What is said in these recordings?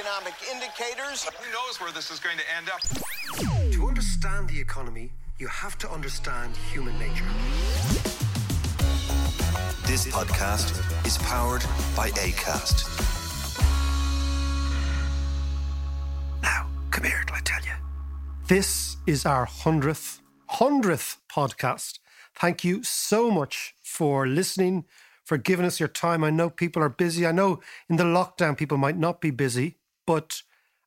Economic indicators. Who knows where this is going to end up? To understand the economy, you have to understand human nature. This podcast is powered by ACAST. Now, come here, till I tell you. This is our hundredth, hundredth podcast. Thank you so much for listening, for giving us your time. I know people are busy. I know in the lockdown people might not be busy, but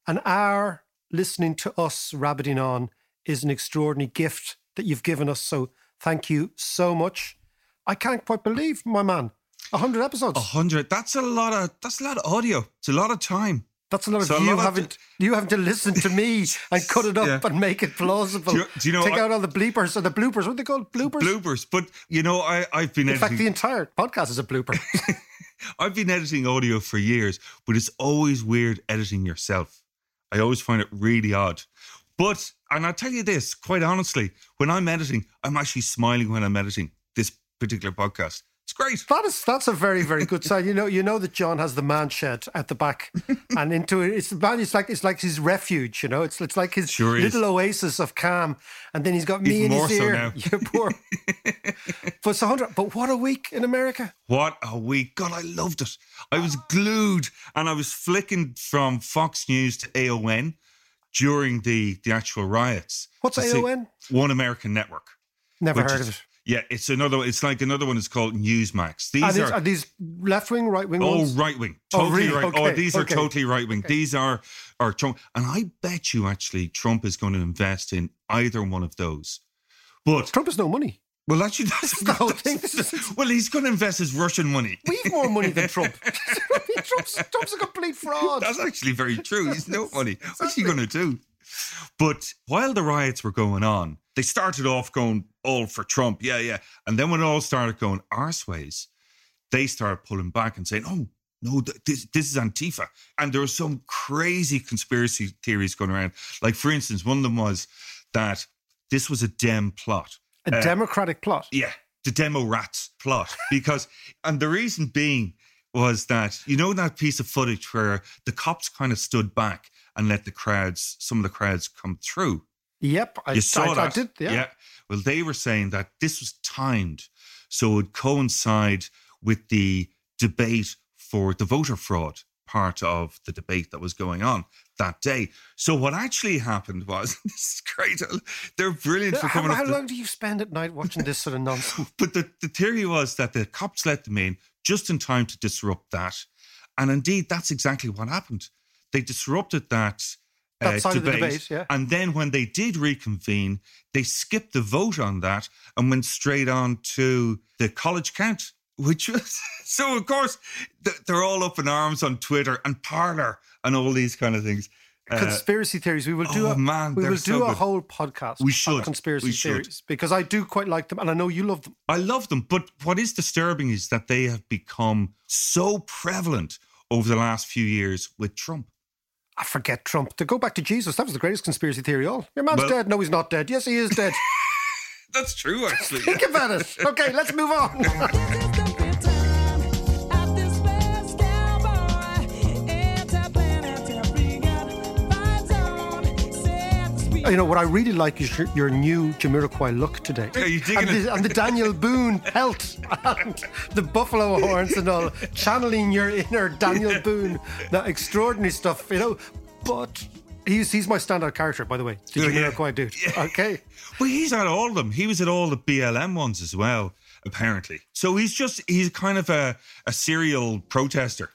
an hour listening to us rabbiting on is an extraordinary gift that you've given us. So thank you so much. I can't quite believe, my man, a hundred episodes. A hundred. That's a lot of. That's a lot of audio. It's a lot of time. That's a lot of So you having you having to listen to me and cut it up Yeah. and make it plausible. Do you- do you know, Take I- out all the bleepers or the bloopers. What are they called? Bloopers. Bloopers. But you know, I I've been In fact, the entire podcast is a blooper. I've been editing audio for years, but it's always weird editing yourself. I always find it really odd. But and I'll tell you this, quite honestly, when I'm editing, I'm actually smiling when I'm editing this particular podcast. It's great. that is that's a very very good sign. You know you know that John has the man shed at the back, and into it. It's the man. It's like it's like his refuge. You know, it's it's like his Sure little oasis of calm. And then he's got me Even in more his so ear. now. You poor. but it's hundred. But what a week in America. What a week. God, I loved it. I was glued and I was flicking from Fox News to AON during the, the actual riots. What's AON? One American Network. Never heard of it. Yeah, it's another. It's like another one is called Newsmax. These Are are, these, are these left wing, right wing oh right wing, Oh, totally really? right. Oh, Okay, these are okay. totally right wing. These are are Trump, and I bet you actually Trump is going to invest in either one of those. But Trump has no money. well, actually, that's the whole thing. Well, he's going to invest his Russian money. We've more money than Trump. Trump's, Trump's a complete fraud. That's actually very true. He's no money. What's he going to do? But while the riots were going on, they started off going all for Trump. Yeah, yeah. And then when it all started going arseways, they started pulling back and saying, oh, no, th- this, this is Antifa. And there were some crazy conspiracy theories going around. Like, for instance, one of them was that this was a Dem plot. A uh, democratic plot. Yeah, the demo rats plot. Because, and the reason being was that, you know, that piece of footage where the cops kind of stood back and let the crowds, some of the crowds come through. Yep, I, You saw I, that? I did. Yeah. Well, they were saying that this was timed so it would coincide with the debate for the voter fraud part of the debate that was going on that day. So what actually happened was, this is great. They're brilliant for How, coming how up. with- long do you spend at night watching this sort of nonsense? but the, the theory was that the cops let them in just in time to disrupt that. And indeed, that's exactly what happened. They disrupted that, uh, That side of the debate, yeah. And then when they did reconvene, they skipped the vote on that and went straight on to the college count, which was so, of course, they're all up in arms on Twitter and Parler and all these kind of things. Uh, conspiracy theories. We will do oh, a man, we will do so a good. whole podcast. We on should. conspiracy We should. theories because I do quite like them, and I know you love them. I love them, but what is disturbing is that they have become so prevalent over the last few years with Trump. I forget Trump. To go back to Jesus, that was the greatest conspiracy theory. of All your man's Well- dead. No, he's not dead. Yes, he is dead. That's true, actually. Think about it. Okay, let's move on. You know what I really like is your, your new Jamiroquai look today. Are you digging and, it? the, and the Daniel Boone pelt and the buffalo horns and all, channeling your inner Daniel Boone, that extraordinary stuff, you know. But he's he's my standout character, by the way, the yeah. Jamiroquai dude. Okay. Well, he's at all of them. He was at all the BLM ones as well, apparently. So he's just he's kind of a, a serial protester.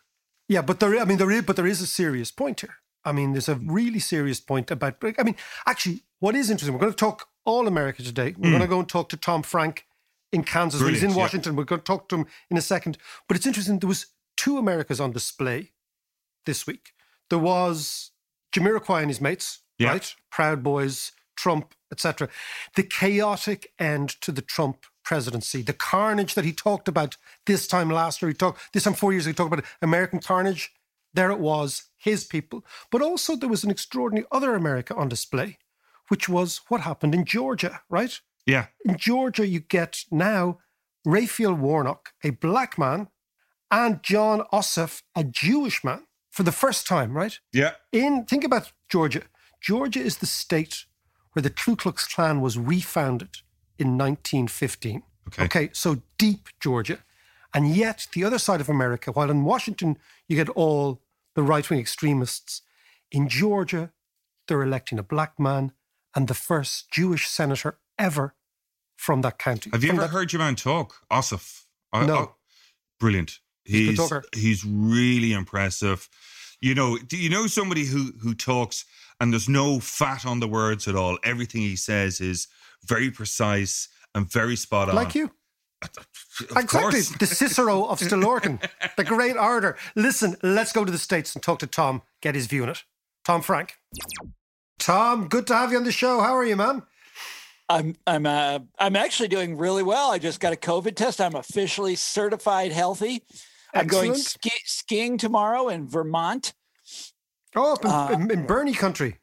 Yeah, but there, I mean, there is, but there is a serious point here. I mean, there's a really serious point about. I mean, actually, what is interesting, we're going to talk all America today. We're going to mm. go and talk to Tom Frank in Kansas. He's in. Brilliant, yeah. Washington. We're going to talk to him in a second. But it's interesting. There was two Americas on display this week. There was Jamiroquai and his mates, Yeah. right? Proud Boys, Trump, etc. The chaotic end to the Trump presidency, the carnage that he talked about this time last year. He talked this time four years ago. He talked about American carnage. There it was, his people. But also there was an extraordinary other America on display, which was what happened in Georgia, right? Yeah. In Georgia, you get now Raphael Warnock, a black man, and Jon Ossoff, a Jewish man, for the first time, right? Yeah. In think about Georgia. Georgia is the state where the Ku Klux Klan was refounded in 1915. Okay. Okay, so deep Georgia. And yet, the other side of America, while in Washington you get all the right wing extremists, in Georgia they're electing a black man and the first Jewish senator ever from that county. Have you From ever that- heard your man talk, Ossoff? I- uh, No. I- brilliant. He's He's talker. he's really impressive. You know, do you know somebody who who talks and there's no fat on the words at all? Everything he says is very precise and very spot on. Like you. Of exactly. course. The Cicero of Stillorgan, the great orator. Listen, let's go to the States and talk to Tom, get his view on it. Tom Frank. Tom, good to have you on the show. How are you, man? I'm I'm uh, I'm actually doing really well. I just got a COVID test. I'm officially certified healthy. Excellent. I'm going ski- skiing tomorrow in Vermont. Oh, up in, Uh, in, in Bernie country.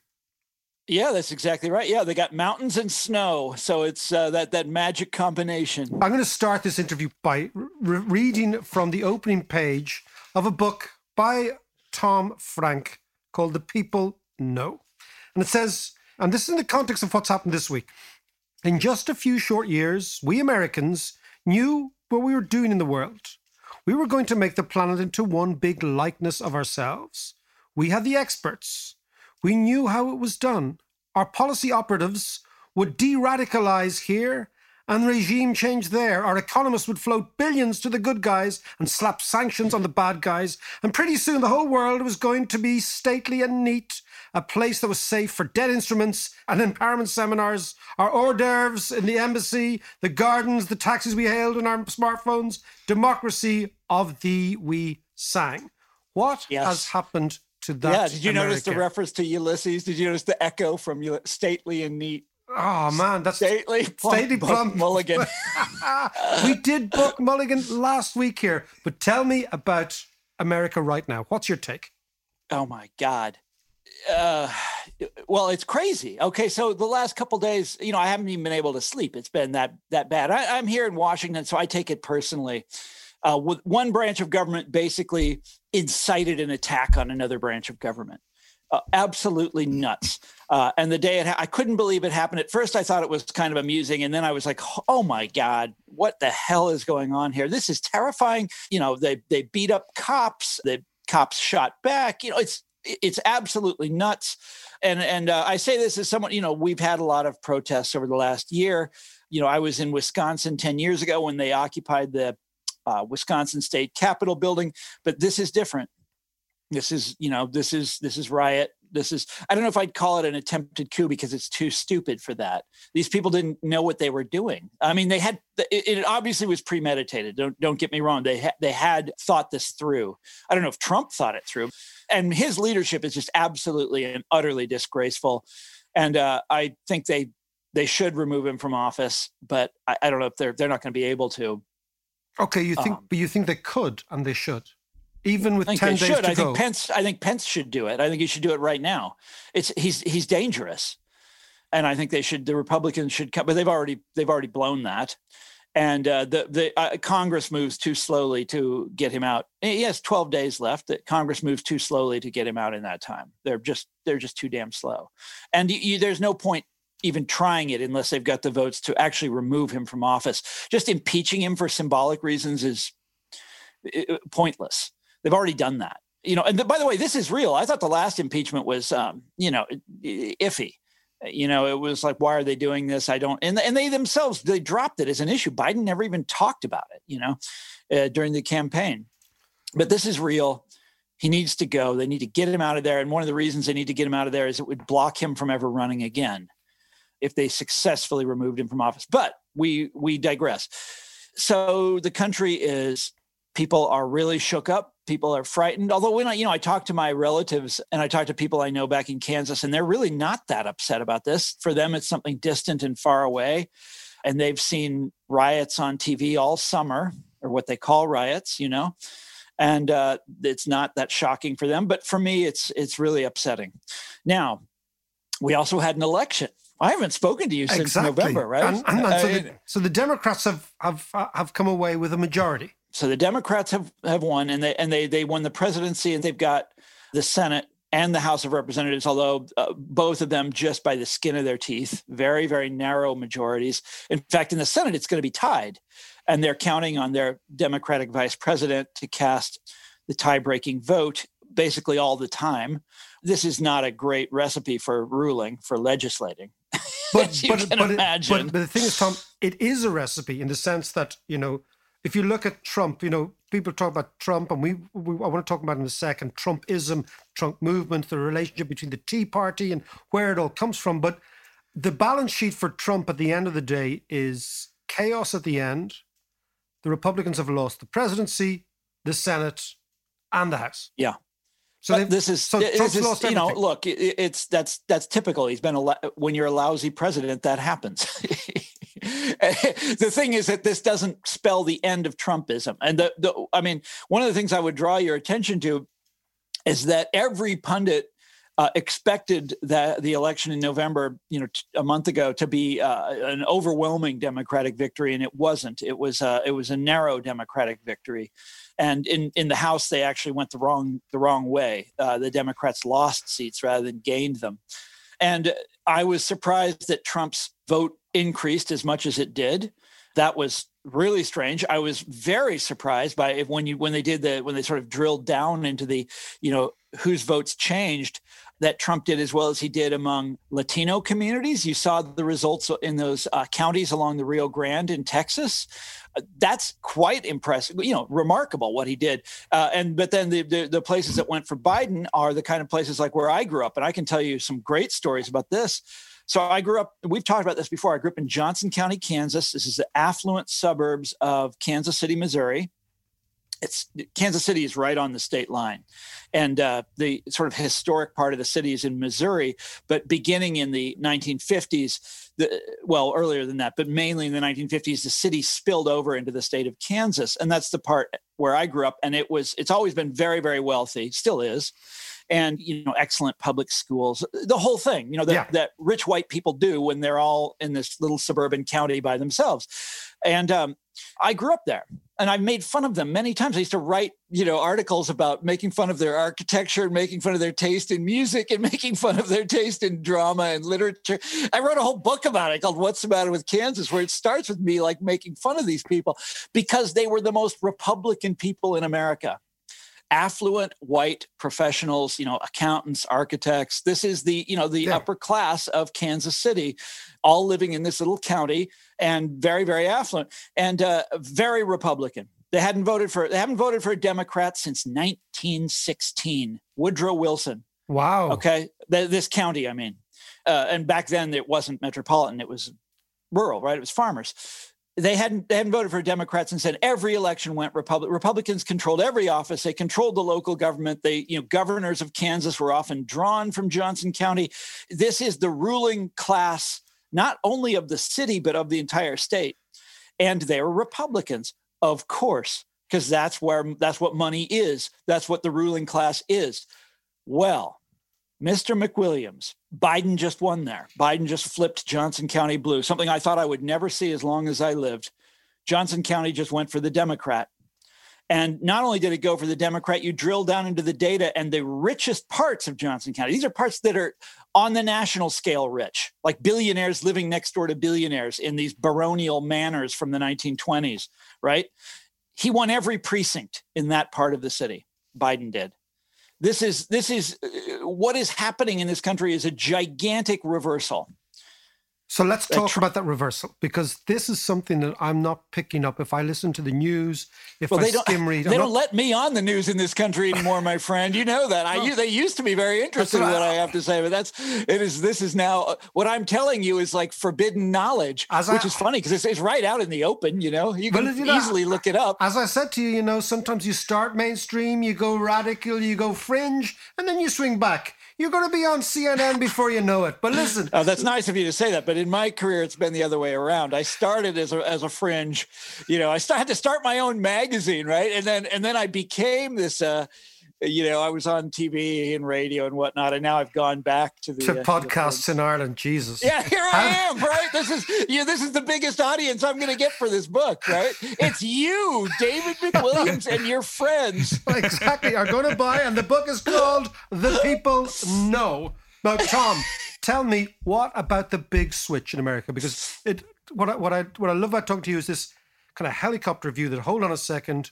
Yeah, that's exactly right. Yeah, they got mountains and snow, so it's uh, that that magic combination. I'm going to start this interview by re- reading from the opening page of a book by Tom Frank called The People, No. And it says, and this is in the context of what's happened this week. In just a few short years, we Americans knew what we were doing in the world. We were going to make the planet into one big likeness of ourselves. We had the experts. We knew how it was done. Our policy operatives would de radicalize here and regime change there. Our economists would float billions to the good guys and slap sanctions on the bad guys. And pretty soon the whole world was going to be stately and neat, a place that was safe for debt instruments and empowerment seminars, our hors d'oeuvres in the embassy, the gardens, the taxis we hailed on our smartphones, democracy of the we sang. What Yes. has happened to that? yeah, did you notice the reference to Ulysses? Did you notice the echo from stately and neat? Oh man, that's Stately, plump, Stately Buck plump. Mulligan. we did Buck Mulligan last week here, but tell me about America right now. What's your take? Oh my God. Uh, well, it's crazy. Okay, so the last couple days, you know, I haven't even been able to sleep. It's been that that bad. I, I'm here in Washington, so I take it personally. Uh, with one branch of government basically incited an attack on another branch of government. Uh, absolutely nuts. Uh, and the day it ha- I couldn't believe it happened. At first, I thought it was kind of amusing, and then I was like, "Oh my god, what the hell is going on here? This is terrifying." You know, they they beat up cops. The cops shot back. You know, it's it's absolutely nuts. And and uh, I say this as someone, you know, we've had a lot of protests over the last year. You know, I was in Wisconsin ten years ago when they occupied the uh, Wisconsin State Capitol building, but this is different. This is, you know, this is this is riot. This is I don't know if I'd call it an attempted coup because it's too stupid for that. These people didn't know what they were doing. I mean, they had it, it obviously was premeditated. Don't don't get me wrong. They ha- they had thought this through. I don't know if Trump thought it through, and his leadership is just absolutely and utterly disgraceful. And uh, I think they they should remove him from office, but I, I don't know if they're they're not going to be able to. Okay, you think, Um, but you think they could and they should, even with ten days should. to I go. think Pence. I think Pence should do it. I think he should do it right now. It's he's he's dangerous, and I think they should. The Republicans should come, but they've already they've already blown that. and uh, the the uh, Congress moves too slowly to get him out. He has 12 days left. That Congress moves too slowly to get him out in that time. They're just they're just too damn slow, and you, you, there's no point even trying it unless they've got the votes to actually remove him from office. Just impeaching him for symbolic reasons is pointless. They've already done that. You know, and by the way, this is real. I thought the last impeachment was, um, you know, iffy you know it was like why are they doing this i don't and, and they themselves they dropped it as an issue biden never even talked about it you know uh, during the campaign but this is real he needs to go they need to get him out of there and one of the reasons they need to get him out of there is it would block him from ever running again if they successfully removed him from office. But we we digress. So the country is people are really shook up. People are frightened. Although when i you know i talk to my relatives and i talk to people i know back in kansas and they're really not that upset about this. For them it's something distant and far away. And they've seen riots on tv all summer or what they call riots you know? And uh, it's not that shocking for them but for me it's it's really upsetting. Now we also had an election I haven't spoken to you since exactly. November, right? And, and, and so, the, so the Democrats have, have have come away with a majority. So the Democrats have have won, and they and they they won the presidency, and they've got the Senate and the House of Representatives, although uh, both of them just by the skin of their teeth, very very narrow majorities. In fact, in the Senate, it's going to be tied, and they're counting on their Democratic vice president to cast the tie-breaking vote basically all the time. This is not a great recipe for ruling for legislating. But but but, it, but, but the thing is, Tom, it is a recipe in the sense that you know if you look at Trump, you know, people talk about Trump, and we, we I want to talk about in a second Trumpism, Trump movement, the relationship between the Tea Party and where it all comes from. But the balance sheet for Trump at the end of the day is chaos at the end. The Republicans have lost the presidency, the Senate, and the House. Yeah. So this is so Trump's is, lost you know look it, it's that's that's typical. He's been a when you're a lousy president that happens. the thing is that this doesn't spell the end of Trumpism. And the, the I mean, one of the things I would draw your attention to is that every pundit uh, expected that the election in November, you know, t- a month ago, to be uh, an overwhelming Democratic victory, and it wasn't. It was uh, it was a narrow Democratic victory, and in in the House they actually went the wrong the wrong way. Uh, the Democrats lost seats rather than gained them, and I was surprised that Trump's vote increased as much as it did. That was really strange. I was very surprised by when you when they did the when they sort of drilled down into the you know whose votes changed that Trump did as well as he did among Latino communities. You saw the results in those uh, counties along the Rio Grande in Texas. Uh, that's quite impressive, you know, remarkable what he did. Uh, and but then the, the the places that went for Biden are the kind of places like where I grew up, and I can tell you some great stories about this. So I grew up, we've talked about this before. I grew up in Johnson County, Kansas. This is the affluent suburbs of Kansas City, Missouri. It's Kansas City is right on the state line. And uh, the sort of historic part of the city is in Missouri. But beginning in the 1950s, the, well, earlier than that, but mainly in the 1950s, the city spilled over into the state of Kansas. And that's the part where I grew up. And it was, it's always been very, very wealthy, still is and you know excellent public schools the whole thing you know that, yeah. that rich white people do when they're all in this little suburban county by themselves. And um, i grew up there and i made fun of them many times. I used to write you know articles about making fun of their architecture and making fun of their taste in music and making fun of their taste in drama and literature. I wrote a whole book about it called what's the matter with kansas where it starts with me like making fun of these people because they were the most republican people in america affluent white professionals, you know, accountants, architects. This is the, you know, the yeah. upper class of Kansas City, all living in this little county and very, very affluent and uh, very Republican. They hadn't voted for they haven't voted for a Democrat since 1916. Woodrow Wilson. Wow. Okay, this county, I mean, uh, and back then it wasn't metropolitan; it was rural, right? It was farmers they hadn't they hadn't voted for Democrats and said every election went Republican. Republicans controlled every office. They controlled the local government. They, you know, governors of Kansas were often drawn from Johnson County. This is the ruling class, not only of the city but of the entire state, and they were Republicans, of course, because that's where that's what money is. That's what the ruling class is. Well, Mr. McWilliams, Biden just won there. Biden just flipped Johnson County blue, something I thought I would never see as long as I lived. Johnson County just went for the Democrat. And not only did it go for the Democrat, you drill down into the data and the richest parts of Johnson County. These are parts that are on the national scale rich, like billionaires living next door to billionaires in these baronial manors from the 1920s, right? He won every precinct in that part of the city. Biden did. This is this is uh, what is happening in this country is a gigantic reversal. So let's talk tr- about that reversal because this is something that I'm not picking up. If I listen to the news, if well, I skim read, they I'm don't not... let me on the news in this country anymore, my friend. You know that. I they used to be very interested in what I, I, have to say, but that's it is. This is now uh, what I'm telling you is like forbidden knowledge, which is funny because it's, it's, right out in the open. You know, you can you know, easily look it up. As I said to you, you know, sometimes you start mainstream, you go radical, you go fringe, and then you swing back you're going to be on CNN before you know it. But listen, oh, that's nice of you to say that. But in my career, it's been the other way around. I started as a as a fringe, you know. I had to start my own magazine, right? And then and then I became this. Uh, you know, I was on TV and radio and whatnot, and now I've gone back to the to uh, podcasts the in Ireland. Jesus, yeah, here I am. Right, this is yeah, this is the biggest audience I'm going to get for this book. Right, it's you, David McWilliams, and your friends. exactly, are going to buy, and the book is called "The People, No." Now, Tom, tell me what about the big switch in America? Because it, what I, what I what I love about talking to you is this kind of helicopter view. That hold on a second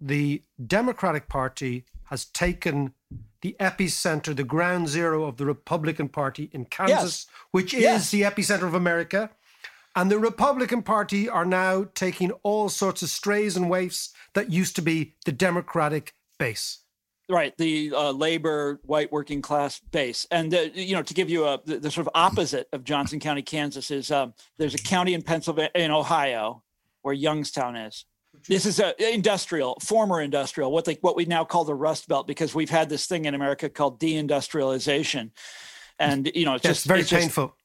the Democratic Party has taken the epicenter, the ground zero of the Republican Party in Kansas, yes. which is yes. the epicenter of America. And the Republican Party are now taking all sorts of strays and waifs that used to be the Democratic base. Right, the uh, labor, white working class base, and uh, you know, to give you a the, the, sort of opposite of Johnson County, Kansas is um, there's a county in Pennsylvania, in Ohio, where Youngstown is, this is a industrial, former industrial, what they what we now call the Rust Belt, because we've had this thing in America called deindustrialization, and you know, it's just very it's painful. Just,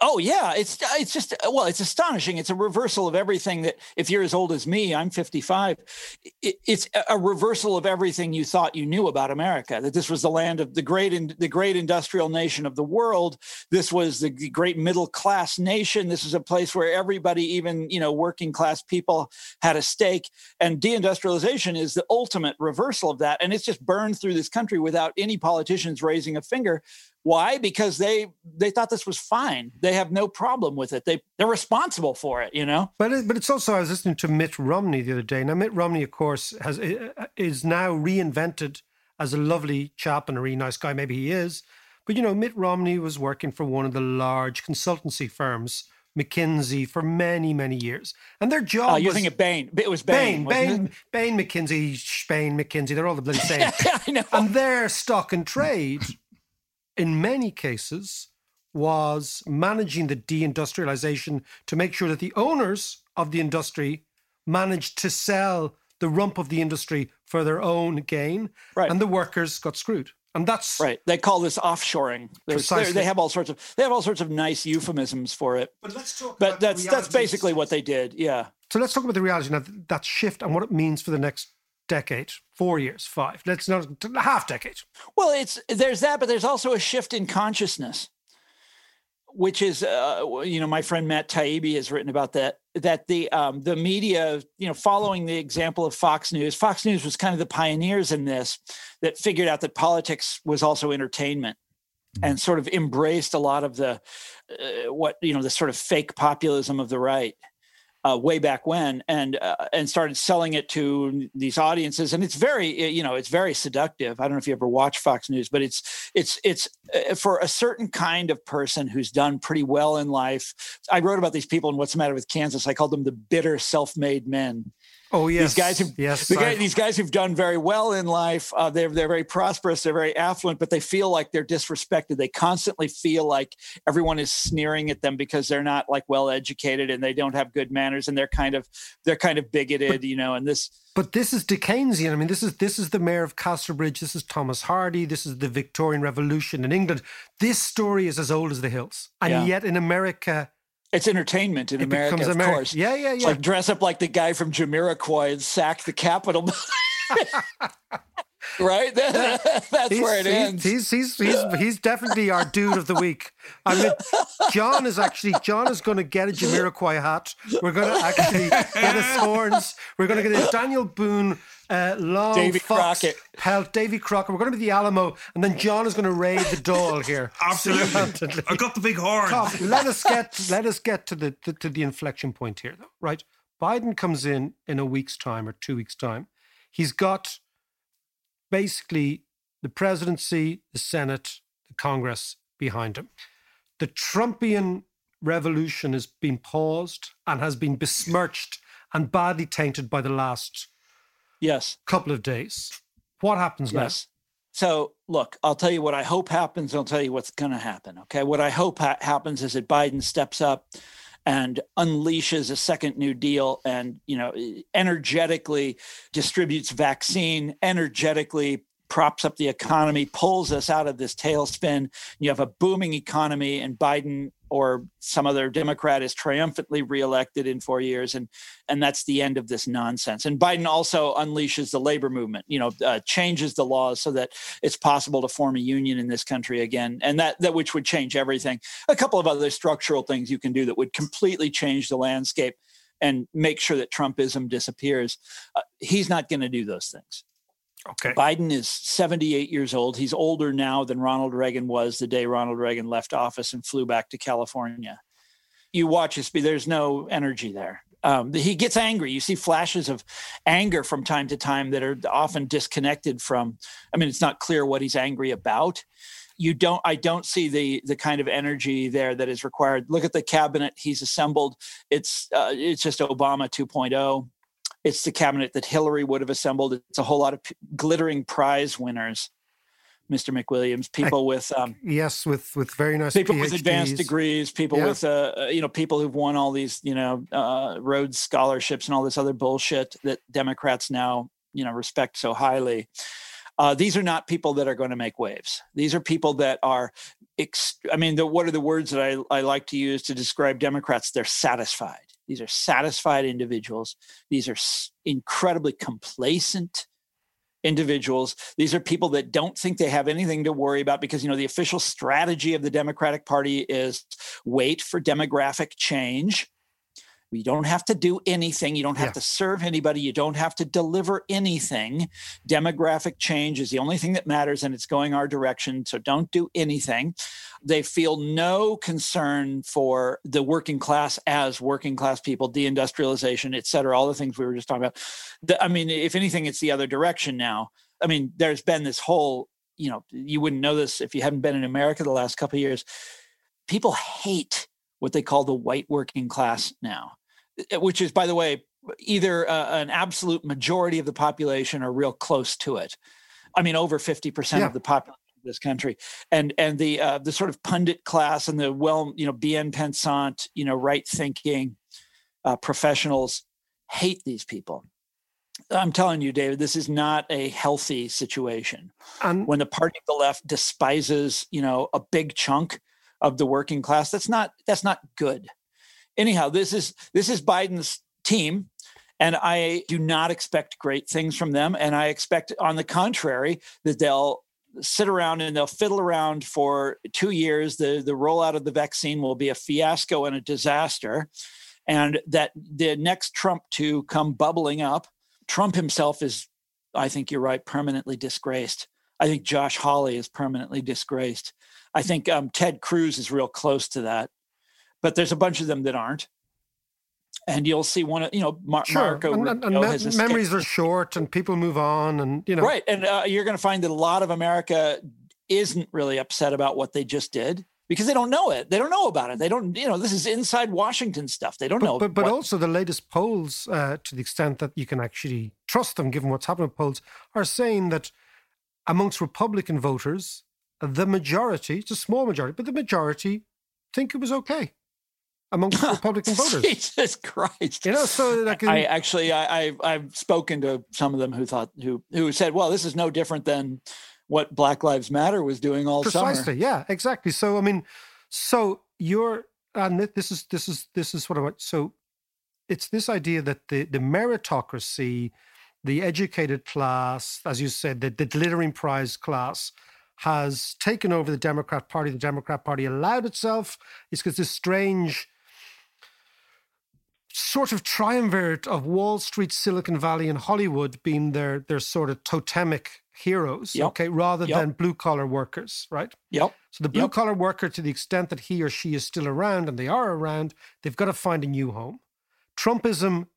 Oh yeah, it's it's just well, it's astonishing. It's a reversal of everything that if you're as old as me, I'm 55. It, it's a reversal of everything you thought you knew about America. That this was the land of the great the great industrial nation of the world. This was the great middle class nation. This is a place where everybody, even you know, working class people, had a stake. And deindustrialization is the ultimate reversal of that. And it's just burned through this country without any politicians raising a finger why? Because they they thought this was fine. They have no problem with it. They they're responsible for it, you know. But it, but it's also I was listening to Mitt Romney the other day. Now Mitt Romney, of course, has is now reinvented as a lovely chap and a really nice guy. Maybe he is, but you know, Mitt Romney was working for one of the large consultancy firms. McKinsey for many, many years. And their job oh, you're was, thinking Bain. It was Bain. Bain, Bain, Bain, McKinsey, Spain, McKinsey. They're all the bloody same. I know. And their stock and trade in many cases, was managing the deindustrialization to make sure that the owners of the industry managed to sell the rump of the industry for their own gain, right. and the workers got screwed. And that's right. They call this offshoring. They have all sorts of they have all sorts of nice euphemisms for it. But let's talk. But that's that's basically what they did. Yeah. So let's talk about the reality now. That shift and what it means for the next decade, four years, five. Let's not half decade. Well, it's there's that, but there's also a shift in consciousness, which is, uh, you know, my friend Matt Taibbi has written about that. That the um, the media, you know, following the example of Fox News, Fox News was kind of the pioneers in this that figured out that politics was also entertainment mm-hmm. and sort of embraced a lot of the uh, what you know the sort of fake populism of the right uh, way back when and uh, and started selling it to these audiences. And it's very you know it's very seductive. I don't know if you ever watch fox news but it's it's it's uh, for a certain kind of person who's done pretty well in life i wrote about these people and what's the matter with kansas. I called them the bitter self-made men Oh yes, these guys who yes, the guy, these guys who've done very well in life. Uh, they're they're very prosperous. They're very affluent, but they feel like they're disrespected. They constantly feel like everyone is sneering at them because they're not like well educated and they don't have good manners and they're kind of they're kind of bigoted, but, you know. And this, but this is Dickensian. I mean, this is this is the mayor of Casterbridge. This is Thomas Hardy. This is the Victorian Revolution in England. This story is as old as the hills, and yeah. yet in America it's entertainment in it America, of American. course. Yeah, yeah, yeah. It's like dress up like the guy from Jamiroquai and sack the Capitol. right? That's He's, where it he's, ends. he's, he's, he's, he's definitely our dude of the week. I mean, John is actually, John is going to get a Jamiroquai hat. We're going to actually get his horns. We're going to get a Daniel Boone uh, long Davy fox Crockett. pelt, Davy Crockett. We're going to be the Alamo, and then John is going to raid the Dáil here. Absolutely. I got the big horn. Tom, let us get let us get to the to, to the inflection point here, though. Right, Biden comes in in a week's time or two weeks' time. He's got basically the presidency, the Senate, the Congress behind him. The Trumpian revolution has been paused and has been besmirched and badly tainted by the last yes. couple of days. What happens Yes. So, look, I'll tell you what I hope happens. I'll tell you what's going to happen. Okay. What I hope ha- happens is that Biden steps up and unleashes a second New Deal and, you know, energetically distributes vaccine, energetically props up the economy, pulls us out of this tailspin. You have a booming economy, and Biden or some other Democrat is triumphantly reelected in four years, and and that's the end of this nonsense. And Biden also unleashes the labor movement. You know, uh, changes the laws so that it's possible to form a union in this country again, and that that which would change everything. A couple of other structural things you can do that would completely change the landscape and make sure that Trumpism disappears. Uh, he's not going to do those things. Okay. Biden is 78 years old. He's older now than Ronald Reagan was the day Ronald Reagan left office and flew back to California. You watch his speech, there's no energy there. Um, he gets angry. You see flashes of anger from time to time that are often disconnected from, I mean, it's not clear what he's angry about. You don't, I don't see the the kind of energy there that is required. Look at the cabinet he's assembled. It's uh, it's just Obama 2.0 it's the cabinet that Hillary would have assembled. It's a whole lot of p- glittering prize winners, Mr. McWilliams. People with um, Yes, with with very nice people with advanced degrees, people Yeah. with uh, uh, you know people who've won all these you know uh, Rhodes scholarships and all this other bullshit that Democrats now you know respect so highly. Uh, these are not people that are going to make waves. These are people that are, ex- I mean, the, what are the words that I, I like to use to describe Democrats? They're satisfied. These are satisfied individuals. These are incredibly complacent individuals. These are people that don't think they have anything to worry about because, you know, the official strategy of the Democratic Party is wait for demographic change. You don't have to do anything. You don't have Yeah. to serve anybody. You don't have to deliver anything. Demographic change is the only thing that matters, and it's going our direction. So don't do anything. They feel no concern for the working class as working class people, deindustrialization, et cetera, all the things we were just talking about. The- I mean, if anything, it's the other direction now. I mean, there's been this whole, you know, you wouldn't know this if you hadn't been in America the last couple of years. People hate what they call the white working class now, eh, which is, by the way, either uh, an absolute majority of the population or real close to it. I mean, over 50% Yeah. of the population this country. And and the uh, the sort of pundit class and the well, you know, bien pensant, you know, right thinking uh, professionals hate these people. I'm telling you, David, this is not a healthy situation. And When the party of the left despises, you know, a big chunk of the working class, that's not that's not good. Anyhow, this is this is Biden's team, and I do not expect great things from them. And I expect, on the contrary, that they'll sit around and they'll fiddle around for two years. The the rollout of the vaccine will be a fiasco and a disaster, and that the next Trump to come bubbling up, Trump himself is, I think you're right, permanently disgraced. I think Josh Hawley is permanently disgraced. I think um, Ted Cruz is real close to that, but there's a bunch of them that aren't. And you'll see one of you know Mar- sure, Marco and, and, and me- memories are short, and people move on, and you know, Right. And uh, you're going to find that a lot of America isn't really upset about what they just did because they don't know it. They don't know about it. They don't, you know, this is inside Washington stuff. They don't know. But, but, but what- also the latest polls, uh, to the extent that you can actually trust them, given what's happening with polls, are saying that amongst Republican voters, the majority, it's a small majority, but the majority think it was okay amongst Republican voters. Jesus Christ. You know, so like, I actually, I, I, I've spoken to some of them who thought, who, who said, well, this is no different than what Black Lives Matter was doing all summer. precisely, summer. yeah, exactly. So I mean, so you're, and this is this is this is what I want. So it's this idea that the the meritocracy, the educated class, as you said, the, the glittering prize class, has taken over the Democrat Party. The Democrat Party allowed itself. It's because this strange sort of triumvirate of Wall Street, Silicon Valley, and Hollywood being their their sort of totemic heroes, Yep. okay, rather Yep. than blue collar workers, right? Yep. So the blue Yep. collar worker, to the extent that he or she is still around, and they are around, they've got to find a new home. Trumpism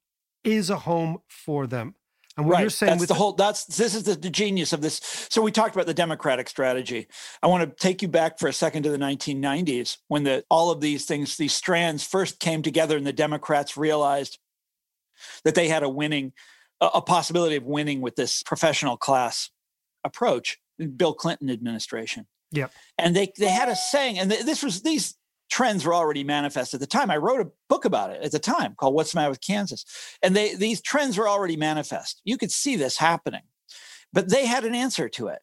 is a home for them. And what right. you're saying that's with the whole that's this is the, the genius of this. So we talked about the democratic strategy. I want to take you back for a second to the 1990s when the all of these things, these strands first came together and the Democrats realized that they had a winning a, a possibility of winning with this professional class approach, Bill Clinton administration. Yep. And they they had a saying, and th- this was these trends were already manifest at the time. I wrote a book about it at the time called "What's the Matter with Kansas," and they these trends were already manifest. You could see this happening, but they had an answer to it.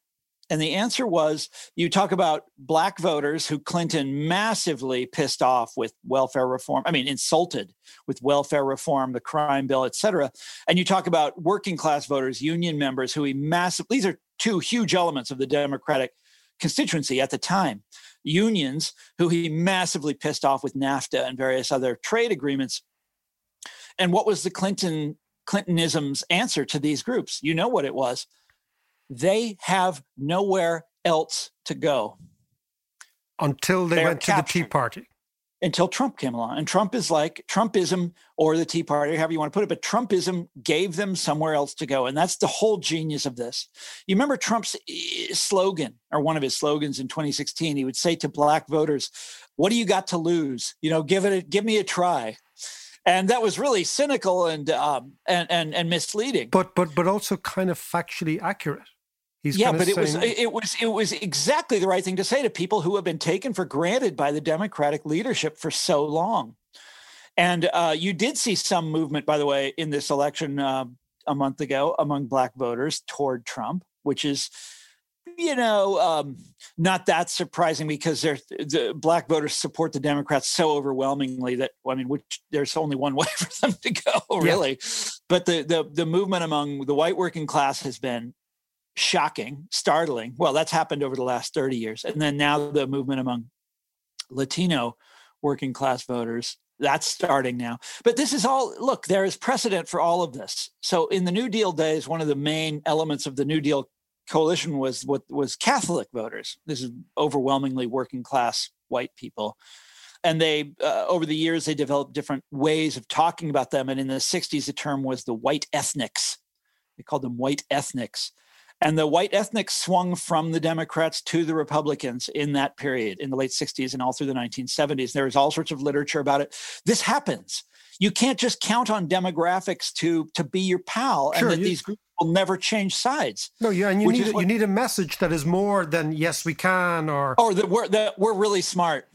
And the answer was you talk about black voters who Clinton massively pissed off with welfare reform, I mean, insulted with welfare reform, the crime bill, et cetera. And you talk about working class voters, union members who he massively, these are two huge elements of the Democratic constituency at the time. Unions who he massively pissed off with NAFTA and various other trade agreements. And what was the Clinton Clintonism's answer to these groups? You know what it was they have nowhere else to go until they They're went to the Tea. Party. Until Trump came along. And Trump is like Trumpism or the Tea Party, however you want to put it, but Trumpism gave them somewhere else to go. And that's the whole genius of this. You remember Trump's eh, slogan or one of his slogans in 2016? He would say to black voters, What do you got to lose? You know, give it a, give me a try. And that was really cynical and um, and, and and misleading. But but but also kind of factually accurate. He's yeah, but it was it was it was exactly the right thing to say to people who have been taken for granted by the Democratic leadership for so long. And uh, you did see some movement, by the way, in this election uh, a month ago among Black voters toward Trump, which is, you know, um, not that surprising because they're, the Black voters support the Democrats so overwhelmingly that I mean, which there's only one way for them to go, really. But the the the movement among the white working class has been shocking, startling. Well, that's happened over the last 30 years. And then now the movement among Latino working class voters, that's starting now. But this is all, look, there is precedent for all of this. So in the New Deal days, one of the main elements of the New Deal coalition was what was Catholic voters. This is overwhelmingly working class white people. And they, uh, over the years, they developed different ways of talking about them. And in the 60s, the term was the white ethnics. They called them white ethnics. And the white ethnics swung from the Democrats to the Republicans in that period, in the late 60s and all through the 1970s. There is all sorts of literature about it. This happens. You can't just count on demographics to to be your pal, Sure, and that you- these groups will never change sides. no, yeah, and you need a- what- you need a message that is more than yes we can or Or that we're that we're really smart.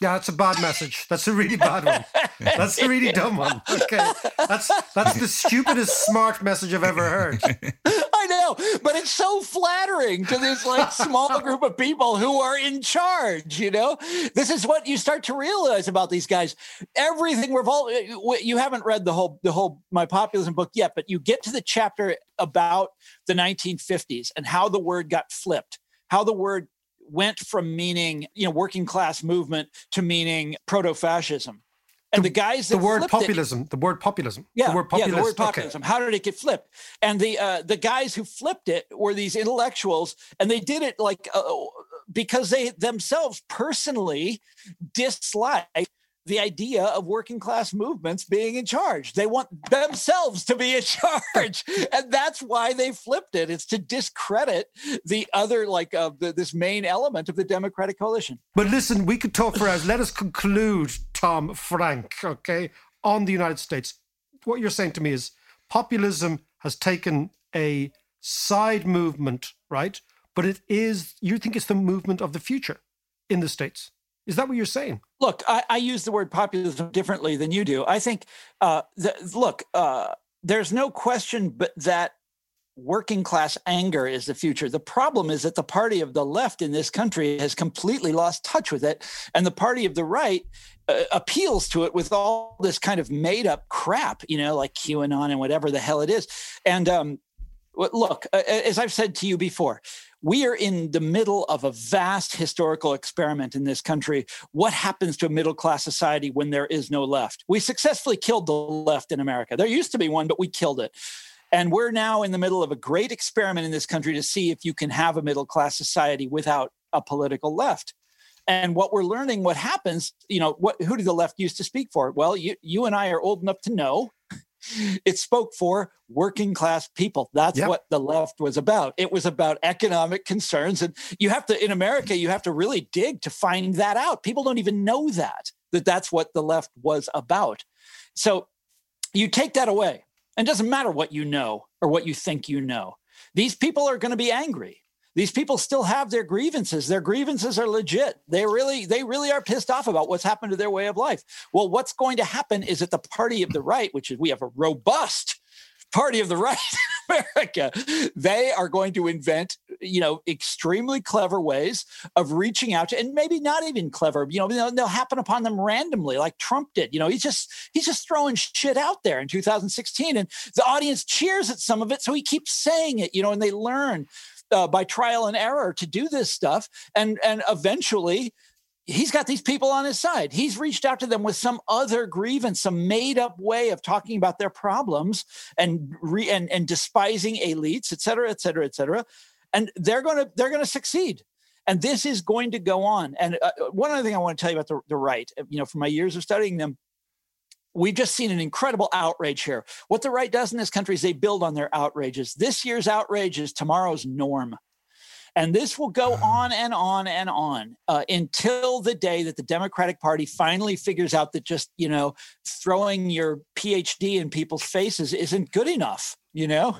Yeah, that's a bad message. That's a really bad one. That's a really dumb one. Okay, that's that's the stupidest smart message I've ever heard. I know, but it's so flattering to this like small group of people who are in charge. You know, this is what you start to realize about these guys. Everything revolves. Uh, you haven't read the whole the whole my populism book yet, but you get to the chapter about the 1950s and how the word got flipped, how the word went from meaning you know working class movement to meaning proto fascism. And the, guys The word flipped it- populism. The word populism. yeah, the word yeah, the word okay. populism. How did it get flipped? And the uh, the guys who flipped it were these intellectuals, and they did it like uh, because they themselves personally dislike the idea of working class movements being in charge. They want themselves to be in charge, and that's why they flipped it. It's to discredit the other, like uh, the, this main element of the Democratic coalition. But listen, we could talk for hours. Let us conclude, Tom Frank, okay, on the United States. What you're saying to me is populism has taken a side movement, right? But it is, you think it's the movement of the future in the States. Is that what you're saying? Look, I, I use the word populism differently than you do. I think, uh, the, look, uh, there's no question but that working class anger is the future. The problem is that the party of the left in this country has completely lost touch with it, and the party of the right uh, appeals to it with all this kind of made up crap, you know, like QAnon and whatever the hell it is. And um, look, uh, as I've said to you before, we are in the middle of a vast historical experiment in this country. What happens to a middle class society when there is no left? We successfully killed the left in America. There used to be one, but we killed it. And we're now in the middle of a great experiment in this country to see if you can have a middle class society without a political left. And what we're learning, what happens, you know, what who did the left used to speak for? Well, you you and I are old enough to know it spoke for working class people. That's yep. what the left was about. It was about economic concerns. And you have to, in America, you have to really dig to find that out. People don't even know that, that that's what the left was about. So you take that away. And it doesn't matter what you know or what you think you know. These people are going to be angry these people still have their grievances. Their grievances are legit. They really they really are pissed off about what's happened to their way of life. Well what's going to happen is that the party of the right which is we have a robust party of the right in America, they are going to invent, you know, extremely clever ways of reaching out to, and maybe not even clever, you know, they'll, they'll happen upon them randomly, like Trump did. You know, he's just he's just throwing shit out there in 2016, and the audience cheers at some of it, so he keeps saying it, you know, and they learn uh, by trial and error to do this stuff, and and eventually he's got these people on his side. He's reached out to them with some other grievance, some made up way of talking about their problems and re, and, and despising elites, et cetera, et cetera, et cetera. And they're going to they're going to succeed. And this is going to go on. And uh, one other thing I want to tell you about the, the right, you know, from my years of studying them, we've just seen an incredible outrage here. What the right does in this country is they build on their outrages. This year's outrage is tomorrow's norm. And this will go on and on and on uh, until the day that the Democratic Party finally figures out that just, you know, throwing your PhD in people's faces isn't good enough, you know?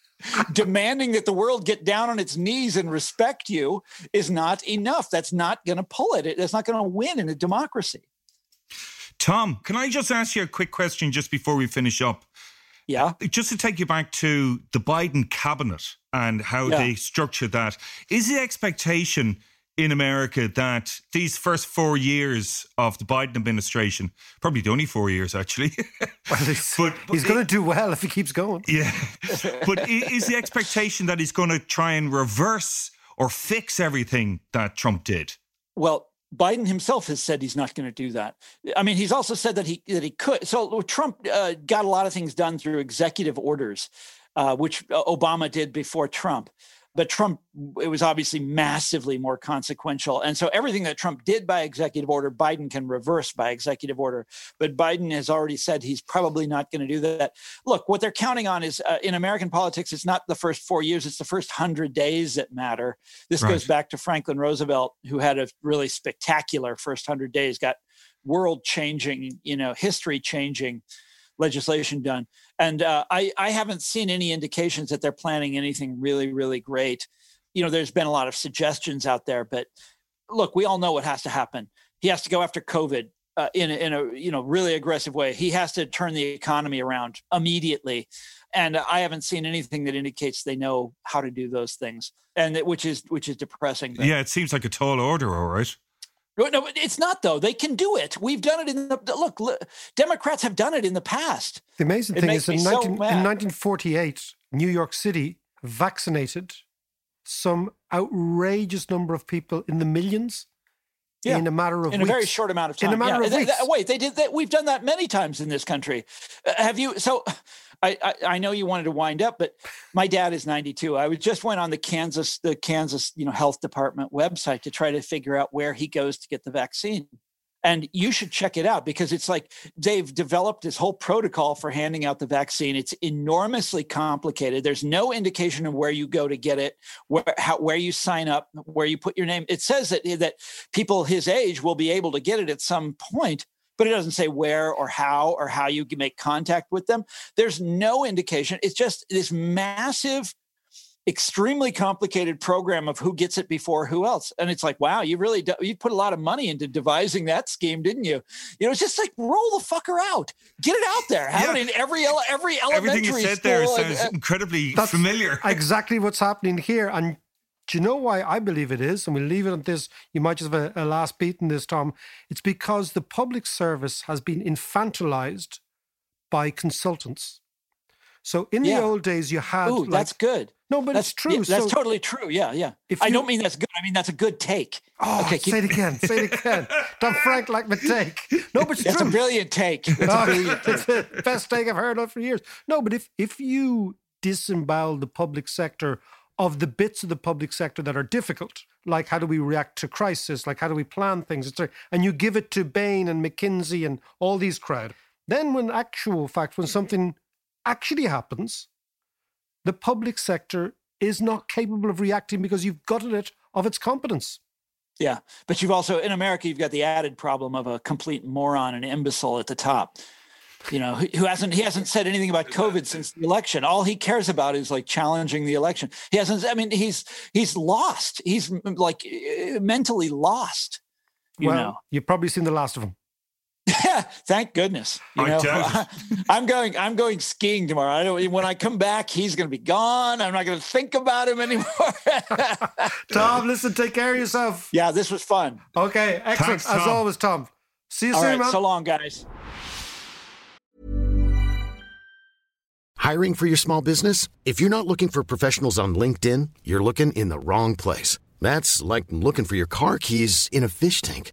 Demanding that the world get down on its knees and respect you is not enough. That's not going to pull it. That's not going to win in a democracy. Tom, can I just ask you a quick question just before we finish up? Yeah. Just to take you back to the Biden cabinet and how yeah. they structured that. Is the expectation in America that these first four years of the Biden administration, probably the only four years actually, well, but, but, he's going to do well if he keeps going. Yeah. but is the expectation that he's going to try and reverse or fix everything that Trump did? Well, Biden himself has said he's not going to do that. I mean, he's also said that he that he could. So Trump uh, got a lot of things done through executive orders, uh, which uh, Obama did before Trump. But Trump, it was obviously massively more consequential. And so everything that Trump did by executive order, Biden can reverse by executive order. But Biden has already said he's probably not going to do that. Look, what they're counting on is uh, in American politics, it's not the first four years, it's the first hundred days that matter. This right. goes back to Franklin Roosevelt, who had a really spectacular first hundred days, got world changing, you know, history changing legislation done. And uh, I, I haven't seen any indications that they're planning anything really, really great. You know, there's been a lot of suggestions out there, but look, we all know what has to happen. He has to go after COVID uh, in a, in a you know really aggressive way. He has to turn the economy around immediately, and I haven't seen anything that indicates they know how to do those things, and which is which is depressing. Yeah, it seems like a tall order, all right. No, it's not though. They can do it. We've done it in the look. look Democrats have done it in the past. The amazing it thing is, in, 19, so in 1948, New York City vaccinated some outrageous number of people in the millions yeah. in a matter of in weeks. a very short amount of time. In a matter yeah. of weeks. wait, they did that. We've done that many times in this country. Uh, have you? So I, I, I know you wanted to wind up, but my dad is 92. I just went on the Kansas the Kansas you know health department website to try to figure out where he goes to get the vaccine. And you should check it out because it's like they've developed this whole protocol for handing out the vaccine. It's enormously complicated. There's no indication of where you go to get it, where how, where you sign up, where you put your name. It says that that people his age will be able to get it at some point, but it doesn't say where or how or how you can make contact with them. There's no indication. It's just this massive, extremely complicated program of who gets it before who else. And it's like, wow, you really do, you put a lot of money into devising that scheme, didn't you? You know, it's just like roll the fucker out, get it out there, have yeah. it in every every elementary Everything you said school. there sounds and, incredibly familiar. Exactly what's happening here, and Do you know why I believe it is? And we'll leave it on this. You might just have a, a last beat in this, Tom. It's because the public service has been infantilized by consultants. So in Yeah. the old days, you had. Ooh, like- that's good. No, but that's it's true. yeah, that's So- totally true. Yeah, yeah. If I don't mean that's good. I mean that's a good take. Oh, okay, say it again. Say it again. Don't Frank like my take. No, but it's That's true. a brilliant take. That's a Oh, brilliant take. it's the best take I've heard of for years. No, but if if you disembowel the public sector of the bits of the public sector that are difficult, like how do we react to crisis, like how do we plan things, etc., and you give it to Bain and McKinsey and all these crowd, then when actual fact, when something actually happens, the public sector is not capable of reacting because you've gutted it of its competence. Yeah, but you've also in America you've got the added problem of a complete moron and imbecile at the top. You know, who who hasn't he hasn't said anything about COVID since the election. All he cares about is like challenging the election. He hasn't. I mean, he's he's lost. He's like mentally lost. You well, know. you've probably seen the last of him. Yeah, thank goodness. You I know, doubt I'm going. I'm going skiing tomorrow. I don't. When I come back, he's going to be gone. I'm not going to think about him anymore. Tom, listen, take care of yourself. yeah, this was fun. Okay, excellent. Thanks, As always, Tom. See you All soon, right. man. So long, guys. Hiring for your small business? If you're not looking for professionals on LinkedIn, you're looking in the wrong place. That's like looking for your car keys in a fish tank.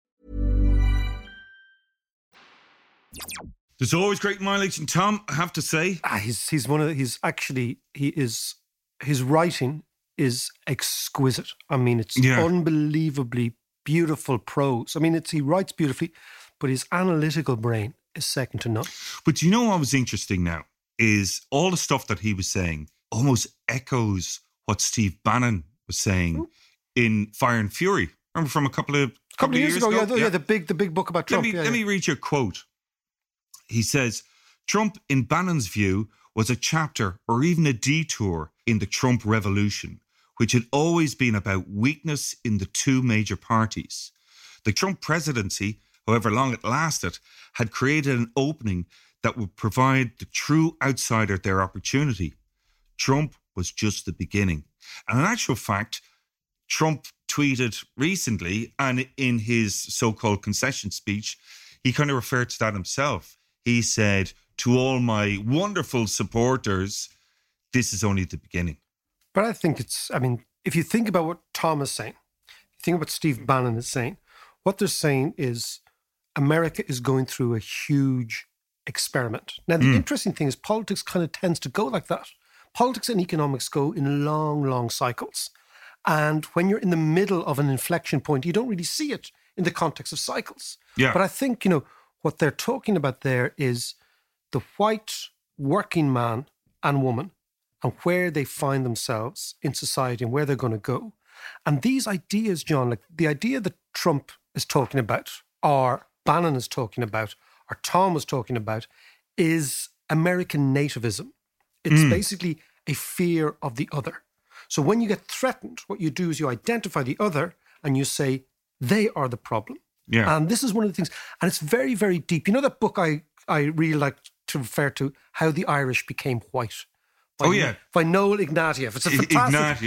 There's always great mileage in Tom, I have to say. Ah, he's he's one of the, he's actually he is his writing is exquisite. I mean, it's Yeah. unbelievably beautiful prose. I mean, it's he writes beautifully, but his analytical brain is second to none. But you know what was interesting now is all the stuff that he was saying almost echoes what Steve Bannon was saying in Fire and Fury. Remember from a couple of A couple of years, ago, yeah, yeah, Yeah. the big the big book about Let Trump. me, yeah, let me read you a quote. He says, Trump, in Bannon's view, was a chapter or even a detour in the Trump revolution, which had always been about weakness in the two major parties. The Trump presidency, however long it lasted, had created an opening that would provide the true outsider their opportunity. Trump was just the beginning. And in actual fact, Trump tweeted recently, and in his so called concession speech, he kind of referred to that himself. He said, To all my wonderful supporters, this is only the beginning. But I think it's, I mean, if you think about what Tom is saying, you think about what Steve Bannon is saying, what they're saying is America is going through a huge experiment. Now, the Mm. interesting thing is politics kind of tends to go like that. Politics and economics go in long, long cycles. And when you're in the middle of an inflection point, you don't really see it in the context of cycles. Yeah. But I think, you know, what they're talking about there is the white working man and woman and where they find themselves in society and where they're going to go. And these ideas, John, like the idea that Trump is talking about, or Bannon is talking about, or Tom was talking about, is American nativism. It's Mm. basically a fear of the other. So when you get threatened, what you do is you identify the other and you say, they are the problem. Yeah. And this is one of the things, and it's very, very deep. You know that book I, I really like to refer to, How the Irish Became White By, Oh, yeah. by Noel Ignatiev. It's a fantastic.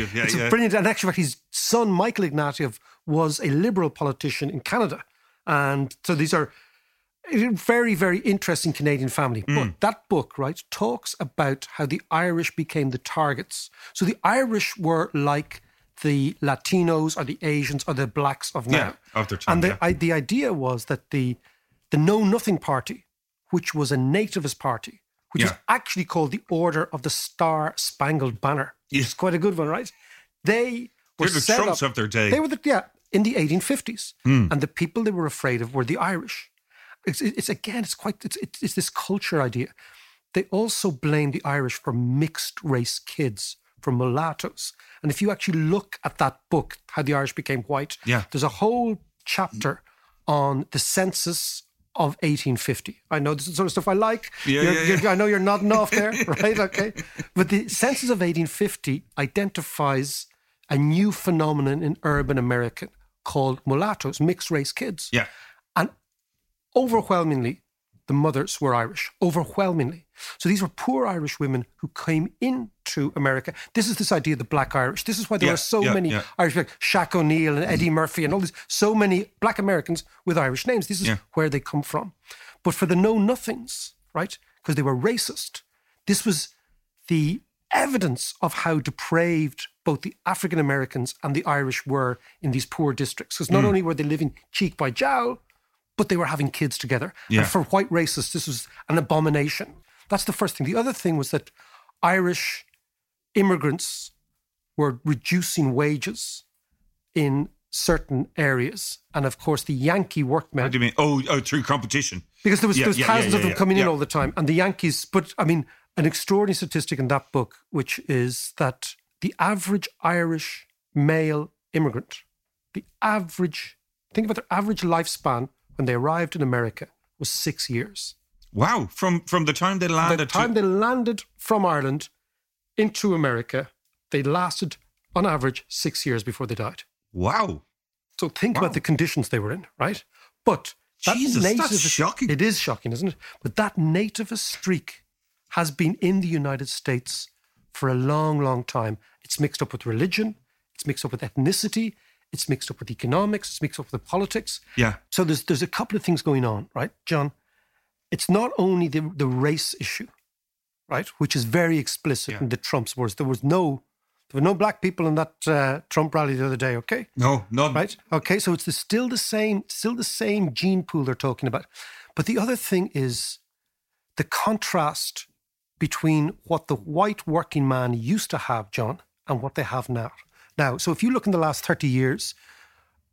Ignatieff, yeah, it's yeah. a brilliant. And actually, his son Michael Ignatieff was a liberal politician in Canada, and so these are very, very interesting Canadian family. Hmm. But that book, right, talks about how the Irish became the targets. So the Irish were like the Latinos or the Asians or the blacks of now. Yeah, of their time, And the, yeah. I, the idea was that the the Know Nothing Party, which was a nativist party, which is Yeah. actually called the Order of the Star Spangled Banner. It's quite a good one, right? They were They're the set Trumps up, of their day. They were the yeah in the 1850s, Hmm. and the people they were afraid of were the Irish. It's, it's again, it's quite it's, it's it's this culture idea. They also blame the Irish for mixed race kids, for mulattoes. And if you actually look at that book, how the Irish became white, Yeah. there's a whole chapter on the census of 1850. I know this is the sort of stuff I like. Yeah, You're- yeah, you're- yeah. I know you're nodding off there, right? Okay. But the census of 1850 identifies a new phenomenon in urban America called mulattoes, mixed race kids. Yeah. And overwhelmingly, the mothers were Irish. Overwhelmingly. So these were poor Irish women who came into America. This is this idea of the black Irish. This is why there Yeah, are so yeah, many yeah. Irish, like Shaq O'Neill and Eddie Murphy and all these, so many black Americans with Irish names. This is where they come from. But for the know nothings, right? Because they were racist, this was the evidence of how depraved both the African Americans and the Irish were in these poor districts. Because not Mm. only were they living cheek by jowl, but they were having kids together. Yeah. And for white racists, this was an abomination. That's the first thing. The other thing was that Irish immigrants were reducing wages in certain areas. And of course, the Yankee workmen What do you mean? Oh, oh through competition. because there was, Yeah, there was yeah, thousands yeah, of them coming in all the time and the yankees but i mean an extraordinary statistic in that book which is that the average irish male immigrant the average think about their average lifespan when they arrived in america was six years Wow. From from the time they landed the time to, they landed from ireland into america they lasted on average six years before they died Wow. so think Wow. about the conditions they were in, right? But that Jesus, that's nativist- shocking. It is shocking, isn't it? But that nativist streak has been in the United States for a long, long time. It's mixed up with religion, it's mixed up with ethnicity, it's mixed up with economics, it's mixed up with politics. Yeah. So there's there's a couple of things going on, right, John? It's not only the the race issue, right, which is very explicit Yeah. in the Trump's words. There was no there were no black people in that uh, Trump rally the other day. Okay, no, none. right? Okay, so it's the, still the same, still the same gene pool they're talking about. But the other thing is the contrast between what the white working man used to have, John, and what they have now. Now, so if you look in the last 30 years,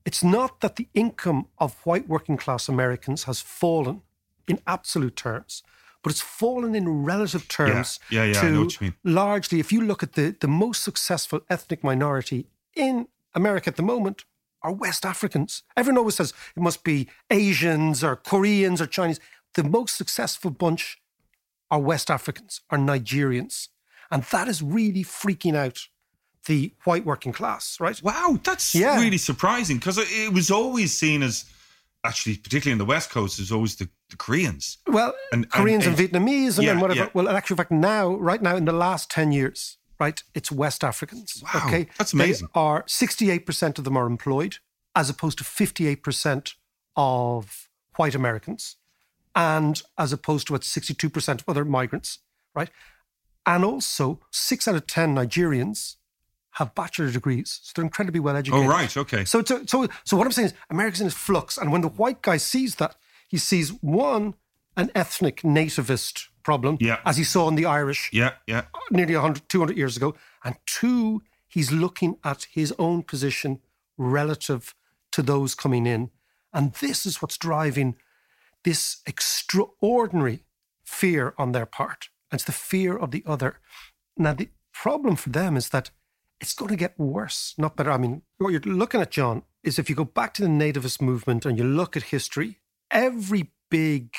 it's not that the income of white working class Americans has fallen in absolute terms, but it's fallen in relative terms Yeah, yeah, I to know what you mean. largely, if you look at the, the most successful ethnic minority in America at the moment, are West Africans. Everyone always says it must be Asians or Koreans or Chinese. The most successful bunch are West Africans, are Nigerians. And that is really freaking out the white working class, right? Wow, that's Yeah. really surprising because it, was always seen as, actually, particularly in the West Coast, as always the, the Koreans. Well, And- and- Koreans and, and- Vietnamese and, Yeah, and whatever. yeah. Well, in actual fact, now, right now, in the last 10 years, right, it's West Africans. Wow, okay. that's They amazing. are 68% of them are employed, as opposed to 58% of white Americans, and as opposed to what 62% of other migrants, right? And also, six out of 10 Nigerians have bachelor degrees. So they're incredibly well oh, educated. Oh, right, okay. So, so, so, so what I'm saying is, America's in its flux, and when the white guy sees that, he sees one an ethnic nativist problem, Yeah. as he saw in the Irish Yeah, yeah. nearly 100, 200 years ago, and two, he's looking at his own position relative to those coming in, and this is what's driving this extraordinary fear on their part. And it's the fear of the other. Now, the problem for them is that it's going to get worse, not better. I mean, what you're looking at, John, is if you go back to the nativist movement and you look at history, every big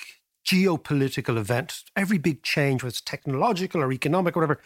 geopolitical event, every big change, whether it's technological or economic or whatever,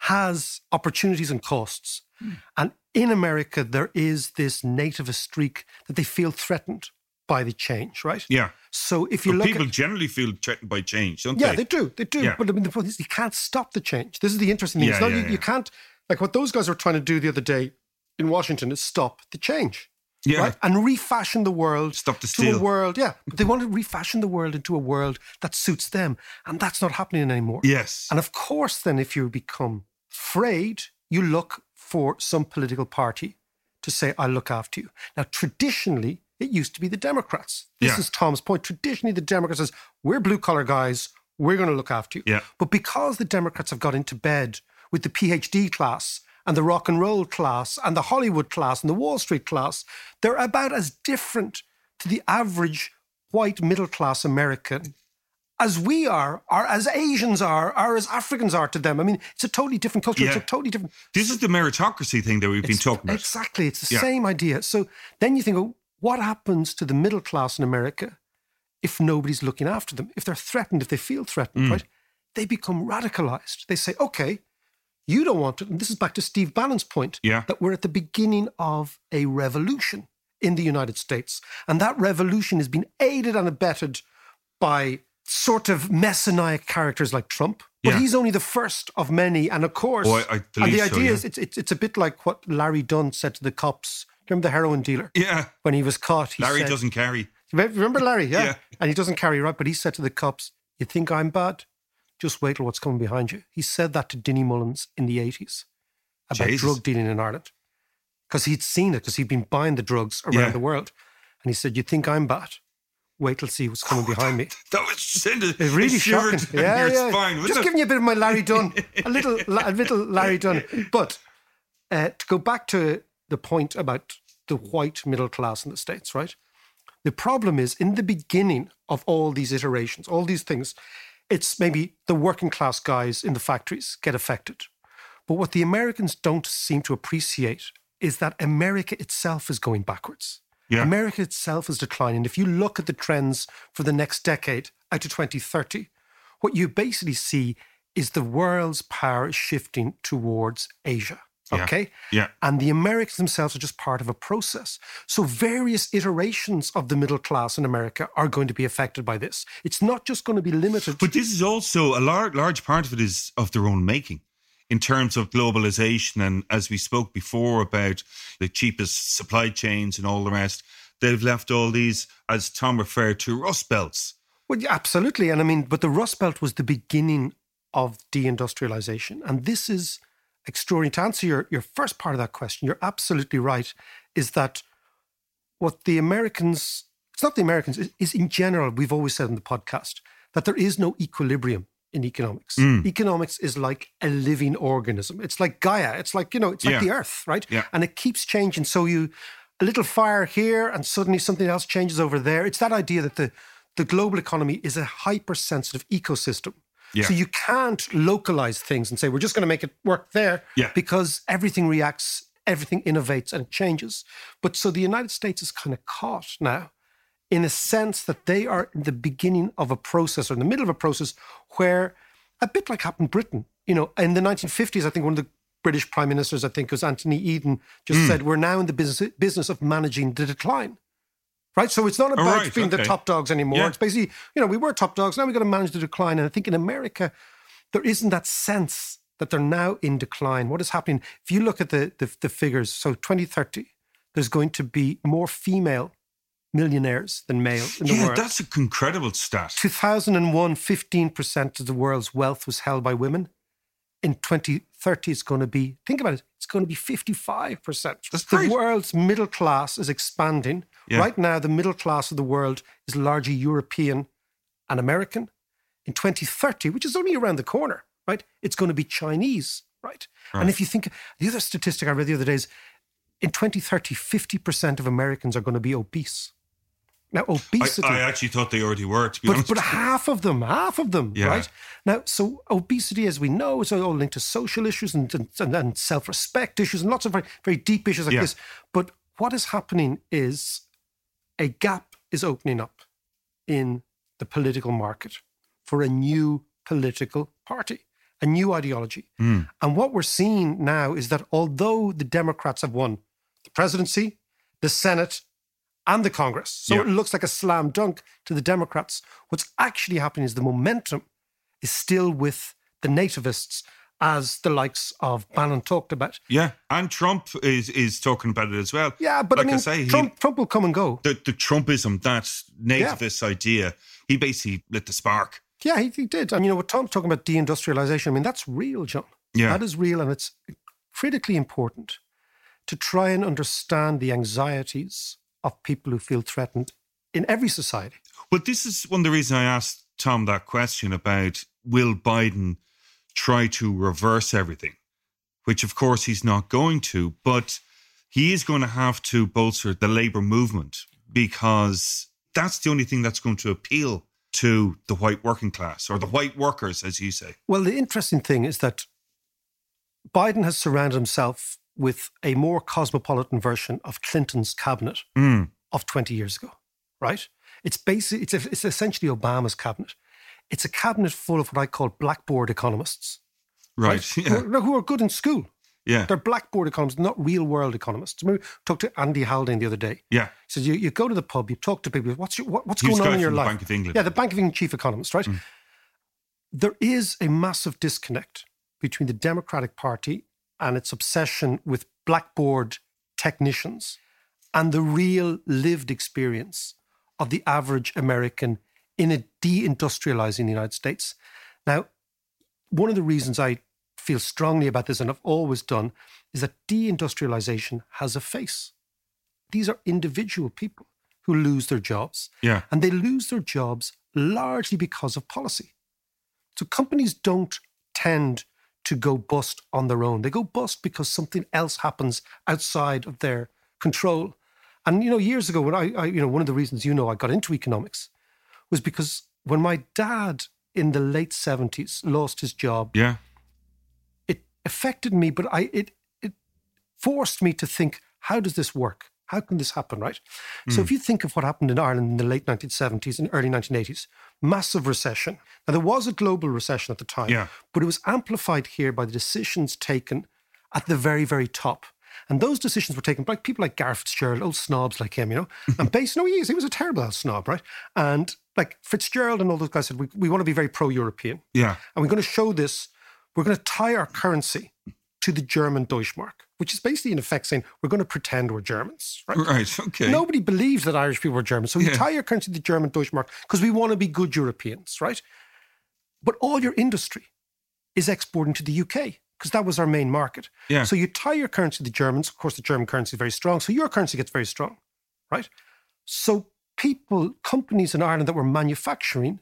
has opportunities and costs. Hmm. And in America, there is this nativist streak that they feel threatened by the change, right? Yeah. So if you But look people at generally feel threatened by change, don't yeah, they? Yeah, they do. They do. Yeah. But I mean, the point is, you can't stop the change. This is the interesting thing. Yeah, yeah, you, yeah. you can't, like what those guys were trying to do the other day in Washington is stop the change. Yeah. Right? And refashion the world Stop the to a steal. world. Yeah. But they want to refashion the world into a world that suits them. And that's not happening anymore. Yes. And of course, then, if you become afraid, you look for some political party to say, I'll look after you. Now, traditionally, it used to be the Democrats. This Yeah. is Tom's point. Traditionally, the Democrats says, we're blue collar guys, we're going to look after you. Yeah. But because the Democrats have got into bed with the PhD class and the rock and roll class and the Hollywood class and the Wall Street class, they're about as different to the average white middle class American as we are, or as Asians are, or as Africans are to them. I mean, it's a totally different culture. It's a totally different. This is the meritocracy thing that we've been talking about. Exactly. It's the Yeah. same idea. So then you think, oh, what happens to the middle class in America if nobody's looking after them? If they're threatened, if they feel threatened, Mm. right? They become radicalized. They say, okay, you don't want it. And this is back to Steve Bannon's point Yeah. that we're at the beginning of a revolution in the United States. And that revolution has been aided and abetted by sort of messianic characters like Trump. But Yeah. he's only the first of many. And of course, Oh, I- I and the so, idea yeah. is it's, it's, it's a bit like what Larry Dunne said to the cops. Remember the heroin dealer? Yeah. When he was caught, he Larry said, doesn't carry. Remember Larry? Yeah. Yeah. And he doesn't carry right, but he said to the cops, You think I'm bad? Just wait till what's coming behind you. He said that to Dinny Mullins in the 80s about Jesus. drug dealing in Ireland. Because he'd seen it, because he'd been buying the drugs around Yeah. the world. And he said, You think I'm bad? Wait till see what's coming behind me. That was send a, It's really shocking. Yeah, yeah. spine. Just it? giving you a bit of my Larry Dunne, a little, a little Larry Dunne. But uh, to go back to the point about the white middle class in the states, right? The problem is in the beginning of all these iterations, all these things, it's maybe the working class guys in the factories get affected. But what the Americans don't seem to appreciate is that America itself is going backwards. Yeah. America itself is declining. If you look at the trends for the next decade out to 2030, what you basically see is the world's power shifting towards Asia. Yeah. Okay? Yeah. And the Americans themselves are just part of a process. So various iterations of the middle class in America are going to be affected by this. It's not just going to be limited. But this is also a large, large part of it is of their own making in terms of globalization. And as we spoke before about the cheapest supply chains and all the rest, they've left all these, as Tom referred to, rust belts. Well, yeah, absolutely. And I mean, but the Rust Belt was the beginning of deindustrialization. And this is extraordinary. To answer your, your first part of that question, you're absolutely right, is that what the Americans, it's not the Americans, Is in general, we've always said in the podcast, that there is no equilibrium in economics. Mm. Economics is like a living organism. It's like Gaia. It's like, you know, it's like Yeah. the earth, right? Yeah. And it keeps changing. So you, a little fire here and suddenly something else changes over there. It's that idea that the, the global economy is a hypersensitive ecosystem. Yeah. So you can't localize things and say, we're just going to make it work there Yeah. because everything reacts, everything innovates and changes. But so the United States is kind of caught now in a sense that they are in the beginning of a process or in the middle of a process where a bit like happened in Britain, you know, in the 1950s, I think one of the British prime ministers, I think was Anthony Eden, just Mm. said, we're now in the business, business of managing the decline. Right. So it's not Oh, about right, being the top dogs anymore. Yeah. It's basically, you know, we were top dogs. Now we've got to manage the decline. And I think in America, there isn't that sense that they're now in decline. What is happening? If you look at the, the, the figures, so 2030, there's going to be more female millionaires than male in the Yeah, world. that's an incredible stat. 2001, 15% of the world's wealth was held by women. In 2030, it's going to be, think about it, it's going to be 55%. That's the great. world's middle class is expanding. Yeah. Right now, the middle class of the world is largely European and American. In 2030, which is only around the corner, right, it's going to be Chinese, right? And if you think, the other statistic I read the other day is in 2030, 50% of Americans are going to be obese. Now, I, obesity. I actually thought they already were, to be But, honest. but half of them, half of them, Yeah. right? Now, so obesity, as we know, is all linked to social issues and, and, and self respect issues and lots of very, very deep issues like Yeah. this. But what is happening is a gap is opening up in the political market for a new political party, a new ideology. Mm. And what we're seeing now is that although the Democrats have won the presidency, the Senate, and the Congress. So Yeah. it looks like a slam dunk to the Democrats. What's actually happening is the momentum is still with the nativists, as the likes of Bannon talked about. Yeah, and Trump is is talking about it as well. Yeah, but like I mean, say, he- Trump, Trump will come and go. the the Trumpism, that nativist idea, he basically lit the spark. Yeah, he, he did. And you know, what Tom's talking about deindustrialization, I mean, that's real, John. Yeah. That is real, and it's critically important to try and understand the anxieties of people who feel threatened in every society. But this is one of the reasons I asked Tom that question about will Biden try to reverse everything, which of course he's not going to, but he is going to have to bolster the labor movement because that's the only thing that's going to appeal to the white working class or the white workers, as you say. Well, the interesting thing is that Biden has surrounded himself with a more cosmopolitan version of Clinton's cabinet Mm. of 20 years ago, right? It's basically it's, it's essentially Obama's cabinet. It's a cabinet full of what I call blackboard economists, Right. who, Yeah. are, who are good in school. Yeah. They're blackboard economists, not real world economists. I talked to Andy Haldane the other day. Yeah. He says you, you go to the pub, you talk to people. What's your, what, what's going on in your from the life? Bank of England. Mm. Yeah, the Bank of England chief economist, right? There is a massive disconnect between the Democratic Party and its obsession with blackboard technicians and the real lived experience of the average American in a deindustrializing the United States. Now, one of the reasons I feel strongly about this and I've always done is that deindustrialization has a face. These are individual people who lose their jobs. Yeah. And they lose their jobs largely because of policy. So companies don't tend to go bust on their own. They go bust because something else happens outside of their control. And you know, years ago, when I, I you know, one of the reasons you know I got into economics was because when my dad in the late seventies lost his job, Yeah. it affected me, but I it it forced me to think, how does this work? How can this happen, right? So Hmm. if you think of what happened in Ireland in the late 1970s and early 1980s, massive recession. Now there was a global recession at the time, Yeah. but it was amplified here by the decisions taken at the very, very top. And those decisions were taken by people like Garret Fitzgerald, old snobs like him, you know. And based, no, he is. He was a terrible old snob, right? And like Fitzgerald and all those guys said, we, we want to be very pro-European. Yeah. And we're going to show this. We're going to tie our currency to the German Deutschmark, which is basically in effect saying we're going to pretend we're Germans, right? Right. Okay. Nobody believes that Irish people are German. So you Yeah. tie your currency to the German Deutschmark because we want to be good Europeans, right? But all your industry is exporting to the UK because that was our main market. Yeah. So you tie your currency to the Germans. Of course, the German currency is very strong. So your currency gets very strong, right? So people, companies in Ireland that were manufacturing,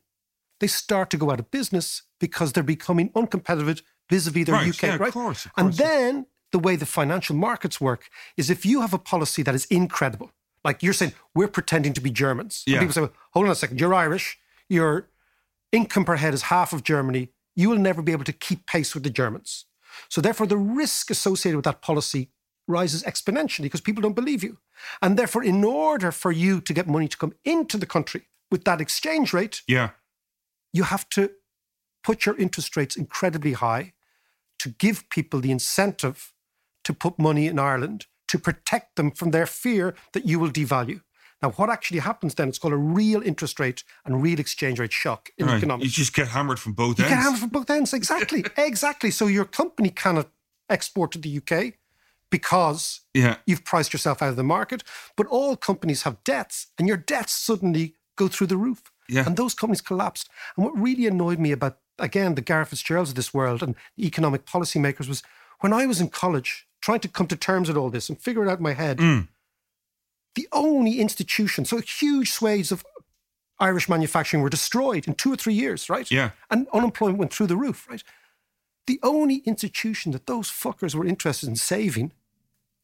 they start to go out of business because they're becoming uncompetitive vis-a-vis their Right, UK, yeah, of course, of and then the way the financial markets work is if you have a policy that is incredible, like you're saying, we're pretending to be Germans. And Yeah. people say, well, hold on a second, you're Irish, your income per head is half of Germany, you will never be able to keep pace with the Germans. So therefore, the risk associated with that policy rises exponentially because people don't believe you. And therefore, in order for you to get money to come into the country with that exchange rate, Yeah. you have to put your interest rates incredibly high to give people the incentive to put money in Ireland to protect them from their fear that you will devalue. Now, what actually happens then? It's called a real interest rate and real exchange rate shock in Right. economics. You just get hammered from both You ends. You get hammered from both ends. Exactly. exactly. So your company cannot export to the UK because Yeah. you've priced yourself out of the market. But all companies have debts, and your debts suddenly go through the roof. Yeah. And those companies collapsed. And what really annoyed me about, again, the Garret Fitzgeralds of this world and the economic policymakers was when I was in college trying to come to terms with all this and figure it out in my head, Mm. The only institution, so huge swathes of Irish manufacturing were destroyed in two or three years, right? Yeah. And unemployment went through the roof, right? The only institution that those fuckers were interested in saving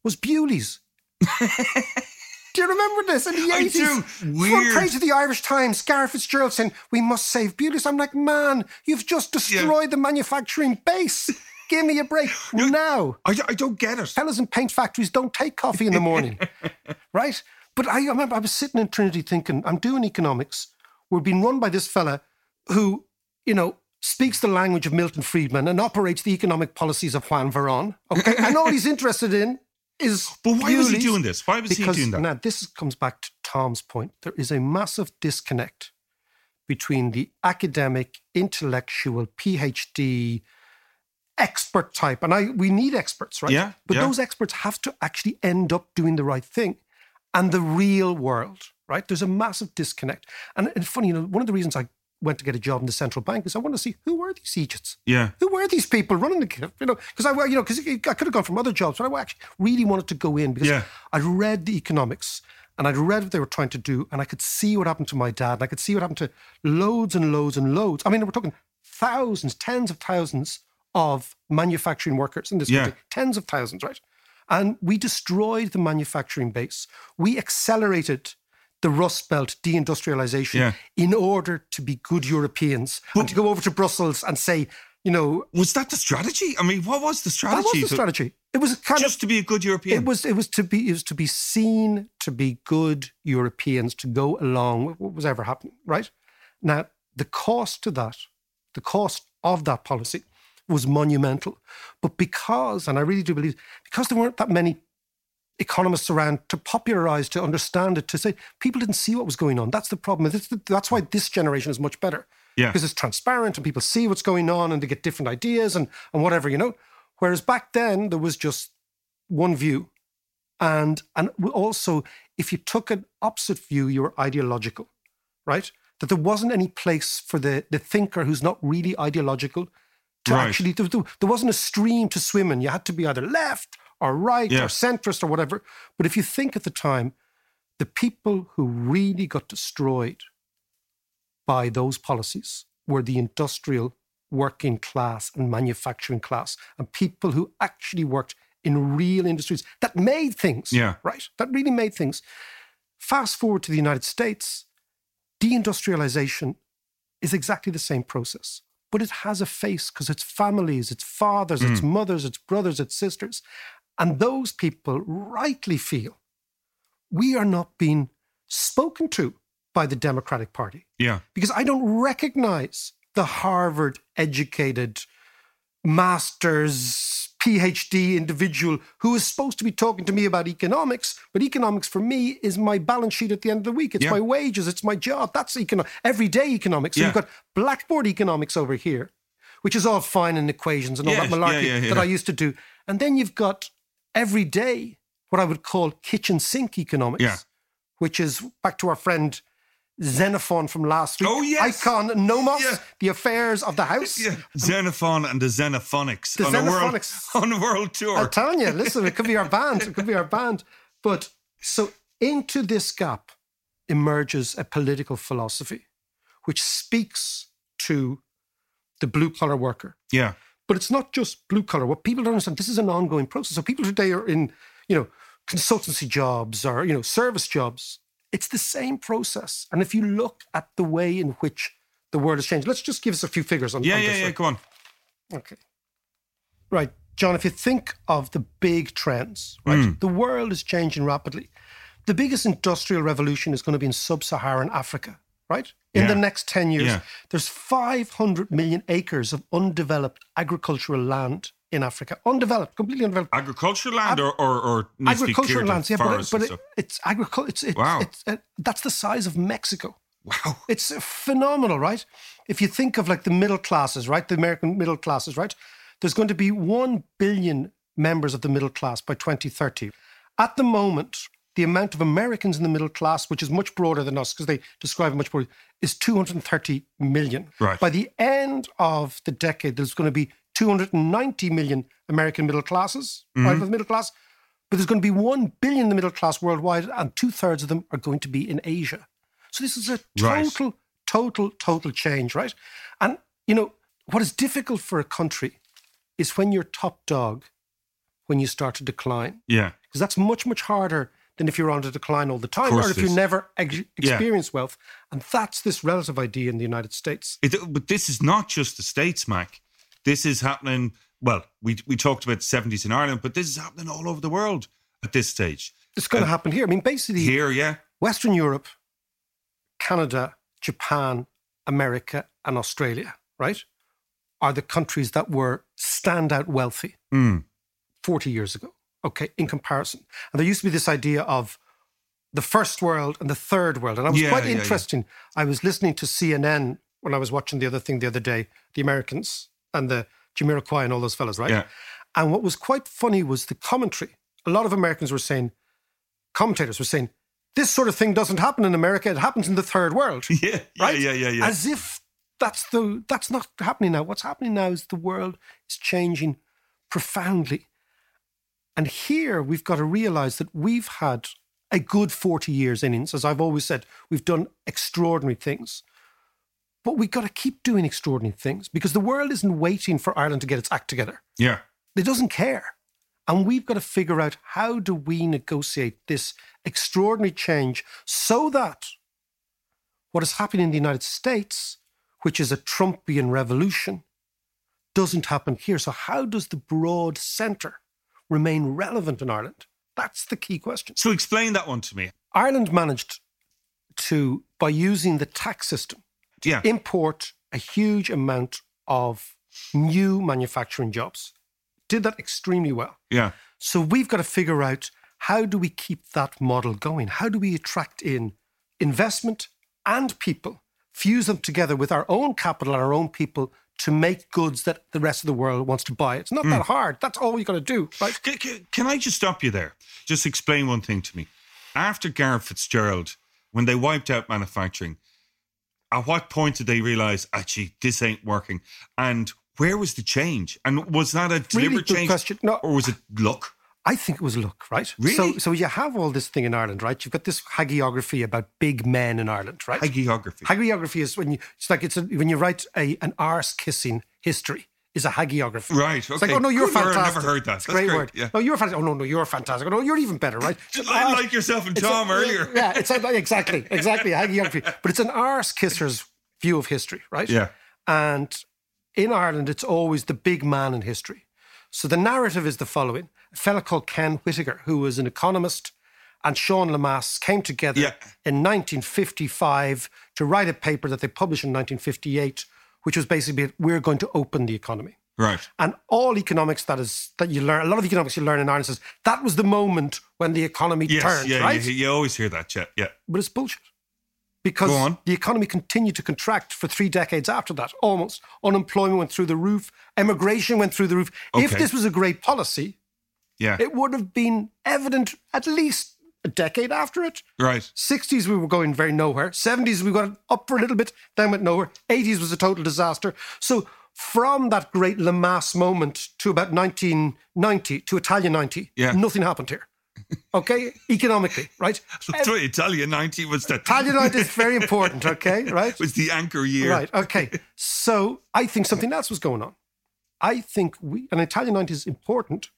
was Bewley's. do you remember this in the I 80s? do. Front Weird. page of the Irish Times, Garret Fitzgerald saying, we must save Bewley's. I'm like, man, you've just destroyed the manufacturing base. Give me a break now. I, I don't get it. Fellas in paint factories don't take coffee in the morning, right? But I remember I was sitting in Trinity thinking, I'm doing economics. We're being run by this fella who, you know, speaks the language of Milton Friedman and operates the economic policies of Juan Perón. Okay. and all he's interested in is. But why was he doing this? Why was he because, doing that? Now, this comes back to Tom's point, there is a massive disconnect between the academic, intellectual, PhD, expert type, and I we need experts, right? Yeah, But yeah. those experts have to actually end up doing the right thing, and the real world, right? There's a massive disconnect, and it's funny, you know, one of the reasons I went to get a job in the central bank is I want to see who were these Egypts. Yeah. Who were these people running the, you know, because I, well you know, because I could have gone from other jobs, but I actually really wanted to go in because Yeah. I'd read the economics and I'd read what they were trying to do, and I could see what happened to my dad, and I could see what happened to loads and loads and loads. I mean, we're talking thousands, tens of thousands of manufacturing workers in this Yeah. country, tens of thousands, right? And we destroyed the manufacturing base. We accelerated the Rust Belt deindustrialization Yeah. in order to be good Europeans and to go over to Brussels and say, you know, Was that the strategy? I mean, what was the strategy? that was the strategy. It was kind Just of to be a good European. it was it was to be it was to be seen to be good Europeans to go along with what was ever happening, right? Now the cost to that, the cost of that policy was monumental. But because, and I really do believe, because there weren't that many economists around to popularize, to understand it, to say people didn't see what was going on. That's the problem. That's why this generation is much better. Yeah. Because it's transparent and people see what's going on and they get different ideas and, and whatever, you know. Whereas back then there was just one view. And and also if you took an opposite view, you were ideological, right? That there wasn't any place for the, the thinker who's not really ideological to Right. actually there, there wasn't a stream to swim in. You had to be either left or right Yeah. or centrist or whatever. But if you think at the time, the people who really got destroyed by those policies were the industrial working class and manufacturing class and people who actually worked in real industries that made things Yeah. right that really made things fast forward to the united states deindustrialization is exactly the same process but it has a face because it's families it's fathers it's mm. mothers it's brothers it's sisters. And those people rightly feel we are not being spoken to by the democratic party. Yeah. because I don't recognize the Harvard educated master's PhD individual who is supposed to be talking to me about economics. But economics for me is my balance sheet at the end of the week. It's Yeah. my wages. It's my job. That's econo- everyday economics. So Yeah. you've got blackboard economics over here, which is all fine in equations and all Yes, that malarkey that. I used to do. And then you've got everyday, what I would call kitchen sink economics which is back to our friend Xenophon from last week. Oh, yes. Icon Nomos, Yeah. the affairs of the house. Yeah. Xenophon and the Xenophonics The on a world on a world tour. I'm telling you, listen, it could be our band. It could be our band. But so into this gap emerges a political philosophy which speaks to the blue collar worker. yeah. But it's not just blue collar. What people don't understand, this is an ongoing process. So people today are in, you know, consultancy jobs or, you know, service jobs. It's the same process. And if you look at the way in which the world has changed, let's just give us a few figures on, Yeah, on yeah, this. yeah. right? Go on. Okay. Right. John, if you think of the big trends, right, Mm. the world is changing rapidly. The biggest industrial revolution is going to be in sub Saharan Africa, right? In Yeah. the next 10 years, Yeah. there's 500 million acres of undeveloped agricultural land in Africa. Undeveloped, completely undeveloped. Agricultural land or, or, or needs to be agricultural lands, yeah, but, it, but it, it's agriculture. It's, it's, Wow. it's, uh, that's the size of Mexico. Wow. It's phenomenal, right? If you think of like the middle classes, right? The American middle classes, right? There's going to be 1 billion members of the middle class by 2030. At the moment, the amount of Americans in the middle class, which is much broader than us because they describe it much broader, is 230 million. Right. By the end of the decade, there's going to be 290 million American middle classes, Mm-hmm. right? The middle class. But there's going to be 1 billion in the middle class worldwide, and two thirds of them are going to be in Asia. So this is a Right. total, total, total change, right? And, you know, what is difficult for a country is when you're top dog, when you start to decline. Yeah. Because that's much, much harder than if you're on the decline all the time or if you never ex- Yeah. experience wealth. And that's this relative idea in the United States. It, but this is not just the States, Mac. This is happening. Well, we, we talked about the 70s in Ireland, but this is happening all over the world at this stage. It's going to Uh, happen here. I mean, basically, Here, yeah. Western Europe, Canada, Japan, America, and Australia, right, are the countries that were standout wealthy Mm. 40 years ago, okay, in comparison. And there used to be this idea of the first world and the third world. And I was Yeah, quite yeah, yeah. interesting. I was listening to CNN when I was watching the other thing the other day, the Americans and the Jamiroquai and all those fellas, right? Yeah. And what was quite funny was the commentary. A lot of Americans were saying, commentators were saying, this sort of thing doesn't happen in America. It happens in the third world. Yeah, yeah, right? yeah, yeah, yeah. As if that's the that's not happening now. What's happening now is the world is changing profoundly. And here we've got to realize that we've had a good 40 years innings. As I've always said, we've done extraordinary things. But we've got to keep doing extraordinary things because the world isn't waiting for Ireland to get its act together. Yeah. It doesn't care. And we've got to figure out how do we negotiate this extraordinary change so that what is happening in the United States, which is a Trumpian revolution, doesn't happen here. So how does the broad centre remain relevant in Ireland? That's the key question. So explain that one to me. Ireland managed to, by using the tax system, Yeah. import a huge amount of new manufacturing jobs. Did that extremely well. Yeah. So we've got to figure out how do we keep that model going? How do we attract in investment and people, fuse them together with our own capital and our own people to make goods that the rest of the world wants to buy? It's not that mm. hard. That's all you've got to do, right? Can, can- can I just stop you there? Just explain one thing to me. After Garret Fitzgerald, when they wiped out manufacturing, at what point did they realize, actually, this ain't working? And where was the change? And was that a deliberate good change? question. No. Or was it luck? I think it was luck, right? Really? So, so you have all this thing in Ireland, right? You've got this hagiography about big men in Ireland, right? Hagiography. Hagiography is when you it's like it's a, when you write a an arse kissing history is a hagiography. Right, It's like, oh no, you're Good word, I've fantastic. never heard that. A That's great, great, word. yeah. No, you're fantastic. Oh no, no, you're fantastic. Oh, no, you're even better, right? I arse- like yourself and it's a- Tom earlier. Yeah, it's like, exactly, exactly hagiography. But it's an arse kisser's view of history, right? Yeah. And in Ireland, it's always the big man in history. So the narrative is the following: a fellow called Ken Whitaker, who was an economist, and Sean Lemass came together Yeah. in 1955 to write a paper that they published in 1958, which was basically we're going to open the economy. Right. And all economics that is that you learn, a lot of economics you learn in Ireland says that was the moment when the economy Yes. turned, yeah, right? you, you always hear that. Yeah. Yeah. But it's bullshit. Because the economy continued to contract for three decades after that, almost. Unemployment went through the roof, emigration went through the roof. If this was a great policy, Yeah. it would have been evident at least a decade after it. right. 60s, we were going very nowhere. 70s, we got up for a little bit, then went nowhere. 80s was a total disaster. So, from that great Lemass moment to about 1990, to Italia 90, Yeah. nothing happened here. Okay? Economically, right? That's why Italia 90 was the, Italia 90 is very important, okay? Right? was the anchor year. Right. Okay. So I think something else was going on. I think we, and Italia 90 is important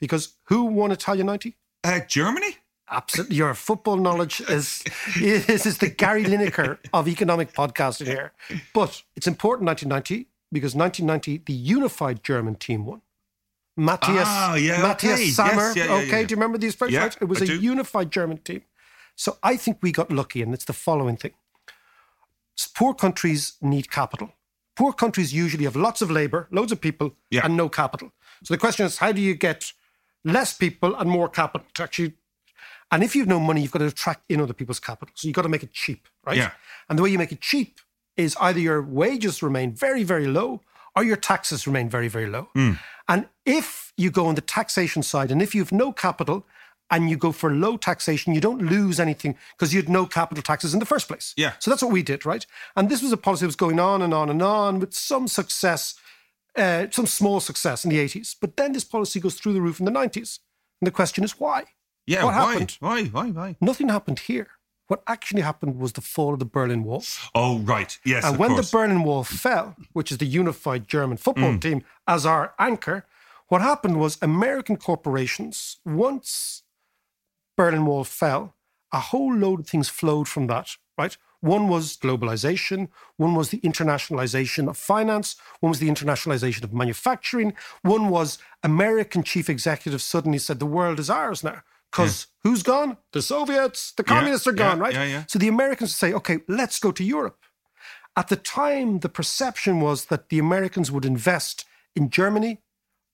because who won Italia 90? Uh, Germany? Absolutely. Your football knowledge is, is, is the Gary Lineker of economic podcasting here. But it's important 1990 because 1990, the unified German team won. Matthias, Ah, yeah, Matthias okay. Yes, Sammer. yeah, yeah, okay, do you remember these first Yeah? It was I a do. unified German team. So I think we got lucky, and it's the following thing. Poor countries need capital. Poor countries usually have lots of labor, loads of people, and no capital. So the question is, how do you get less people and more capital to actually? And if you've no money, you've got to attract in other people's capital. So you've got to make it cheap, right? Yeah. And the way you make it cheap is either your wages remain very, very low or your taxes remain very, very low. Hmm. And if you go on the taxation side and if you have no capital and you go for low taxation, you don't lose anything because you had no capital taxes in the first place. Yeah. So that's what we did, right? And this was a policy that was going on and on and on with some success, uh, some small success in the 80s. But then this policy goes through the roof in the 90s. And the question is why? Yeah. What why? happened? Why? Why? Why? Nothing happened here. What actually happened was the fall of the Berlin Wall. Oh, right. Yes. And when course. the Berlin Wall fell, which is the unified German football Mm. team as our anchor, what happened was American corporations, once Berlin Wall fell, a whole load of things flowed from that, right? One was globalization, one was the internationalization of finance, one was the internationalization of manufacturing, one was American chief executives suddenly said the world is ours now. Because who's gone? The Soviets, the Yeah, communists are gone, yeah, right? yeah, yeah. So the Americans say, okay, let's go to Europe. At the time, the perception was that the Americans would invest in Germany,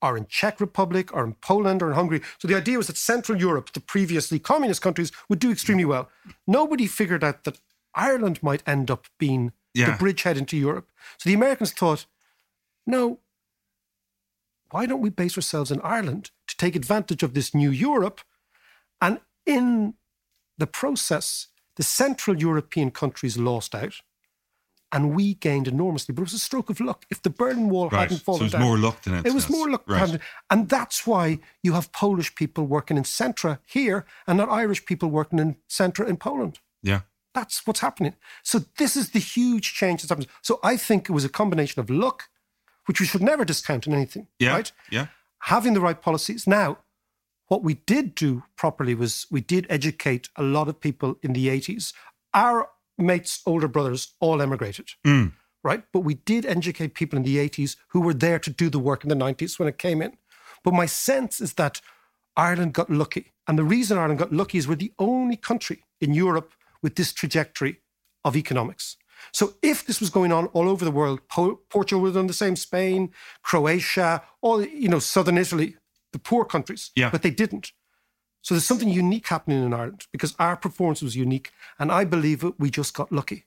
or in Czech Republic or in Poland or in Hungary. So the idea was that Central Europe, the previously communist countries, would do extremely well. Nobody figured out that Ireland might end up being Yeah. the bridgehead into Europe. So the Americans thought, no, why don't we base ourselves in Ireland to take advantage of this new Europe? And in the process, the Central European countries lost out and we gained enormously. But it was a stroke of luck. If the Berlin Wall Right. hadn't fallen. So it was down, more luck than it was more luck. Right. And that's why you have Polish people working in Centra here and not Irish people working in Centra in Poland. Yeah. That's what's happening. So this is the huge change that's happening. So I think it was a combination of luck, which we should never discount in anything. Yeah. Right? Yeah. Having the right policies. Now, what we did do properly was we did educate a lot of people in the 80s. Our mates' older brothers all emigrated, Mm. right? But we did educate people in the 80s who were there to do the work in the 90s when it came in. But my sense is that Ireland got lucky. And the reason Ireland got lucky is we're the only country in Europe with this trajectory of economics. So if this was going on all over the world, po- Portugal would have done the same, Spain, Croatia, all, you know, southern Italy, the poor countries. Yeah. But they didn't. So there's something unique happening in Ireland because our performance was unique. And I believe it, we just got lucky,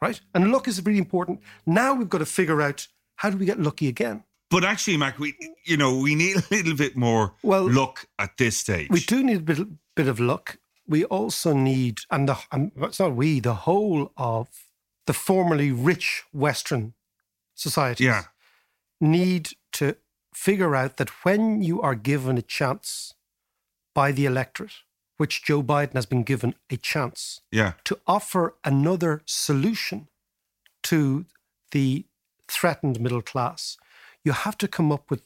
right? And luck is really important. Now we've got to figure out how do we get lucky again? But actually, Mac, we you know we need a little bit more Well, luck at this stage. We do need a bit, bit of luck. We also need, and, the, and it's not we, the whole of the formerly rich Western societies Yeah. need to figure out that when you are given a chance by the electorate, which Joe Biden has been given a chance Yeah. to offer another solution to the threatened middle class, you have to come up with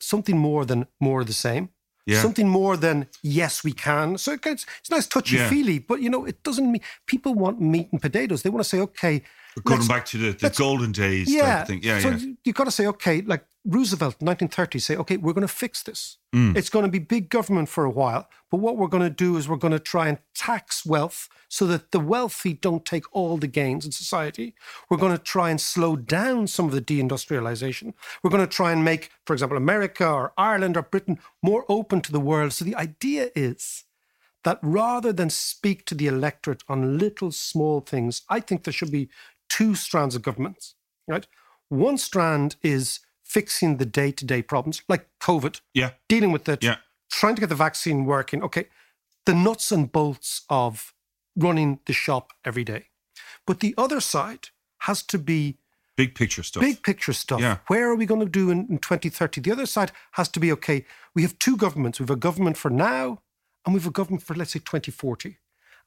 something more than more of the same. Yeah. Something more than yes, we can. So it's, it's nice touchy feely, but you know, it doesn't mean people want meat and potatoes. They want to say, okay, Going back to the, the golden days type yeah. of thing. Yeah, so yeah. you- you've got to say, okay, like Roosevelt, 1930, say, okay, we're going to fix this. Mm. It's going to be big government for a while, but what we're going to do is we're going to try and tax wealth so that the wealthy don't take all the gains in society. We're going to try and slow down some of the deindustrialization. We're going to try and make, for example, America or Ireland or Britain more open to the world. So the idea is that rather than speak to the electorate on little small things, I think there should be two strands of governments, right? One strand is fixing the day to day problems like COVID, Yeah. dealing with it, Yeah. trying to get the vaccine working. Okay, the nuts and bolts of running the shop every day. But the other side has to be Big picture stuff. Big picture stuff. Yeah. Where are we going to do in, in 2030? The other side has to be okay, we have two governments. We have a government for now and we have a government for, let's say, 2040.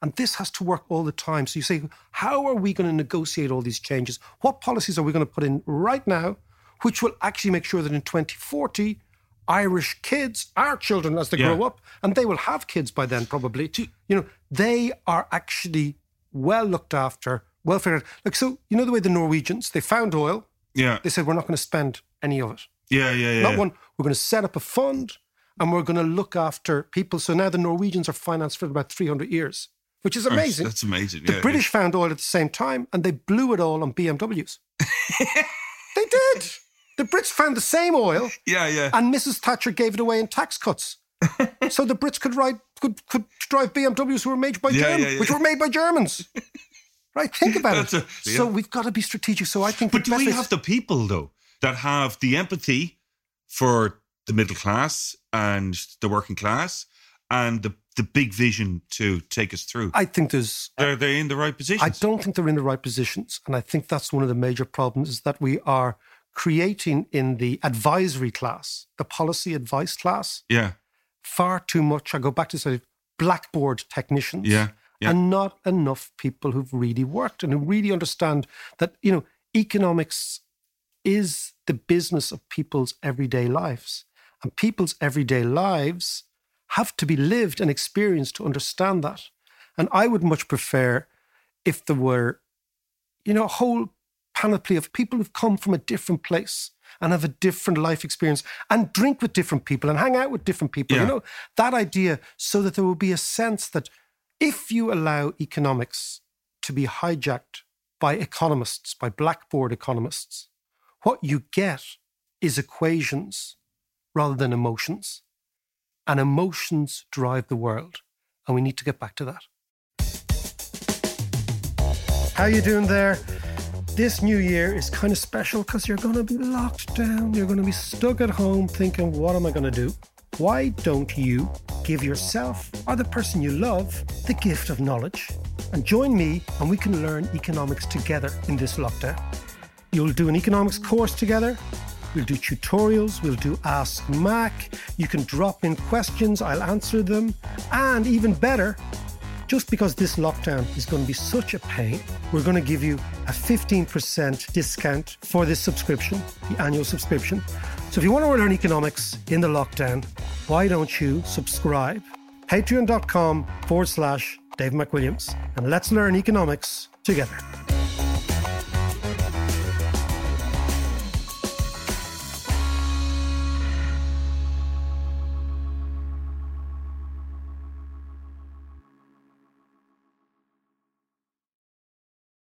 And this has to work all the time. So you say, how are we going to negotiate all these changes? What policies are we going to put in right now, which will actually make sure that in 2040, Irish kids, our children as they Yeah. grow up, and they will have kids by then probably, you know, they are actually well looked after, well figured. Like, so, you know, the way the Norwegians, they found oil, Yeah. they said, we're not going to spend any of it. Yeah, yeah, yeah. Not one, we're going to set up a fund and we're going to look after people. So now the Norwegians are financed for about 300 years, which is amazing. That's amazing. the yeah, British found oil at the same time and they blew it all on BMWs. they did. The Brits found the same oil Yeah, yeah. and Mrs. Thatcher gave it away in tax cuts. so the Brits could ride could could drive BMWs who were made by Yeah, Germans, yeah, yeah. which were made by Germans. right? Think about it. a- So we've got to be strategic. So I think But do we have the people though that have the empathy for the middle class and the working class and the the big vision to take us through? I think there's Are they in the right position? I don't think they're in the right positions. And I think that's one of the major problems is that we are creating in the advisory class, the policy advice class, Yeah, far too much. I go back to sort of blackboard technicians. yeah, yeah. And not enough people who've really worked and who really understand that, you know, economics is the business of people's everyday lives. And people's everyday lives have to be lived and experienced to understand that. And I would much prefer if there were, you know, a whole panoply of people who've come from a different place and have a different life experience and drink with different people and hang out with different people. Yeah. You know, that idea so that there will be a sense that if you allow economics to be hijacked by economists, by blackboard economists, what you get is equations rather than emotions. And emotions drive the world. And we need to get back to that. How you doing there? This new year is kind of special because you're going to be locked down. You're going to be stuck at home thinking, what am I going to do? Why don't you give yourself or the person you love the gift of knowledge and join me and we can learn economics together in this lockdown? You'll do an economics course together. We'll do tutorials. We'll do Ask Mac. You can drop in questions. I'll answer them. And even better, just because this lockdown is going to be such a pain, we're going to give you a 15% discount for this subscription, the annual subscription. So if you want to learn economics in the lockdown, why don't you subscribe? Patreon.com forward slash Dave McWilliams. And let's learn economics together.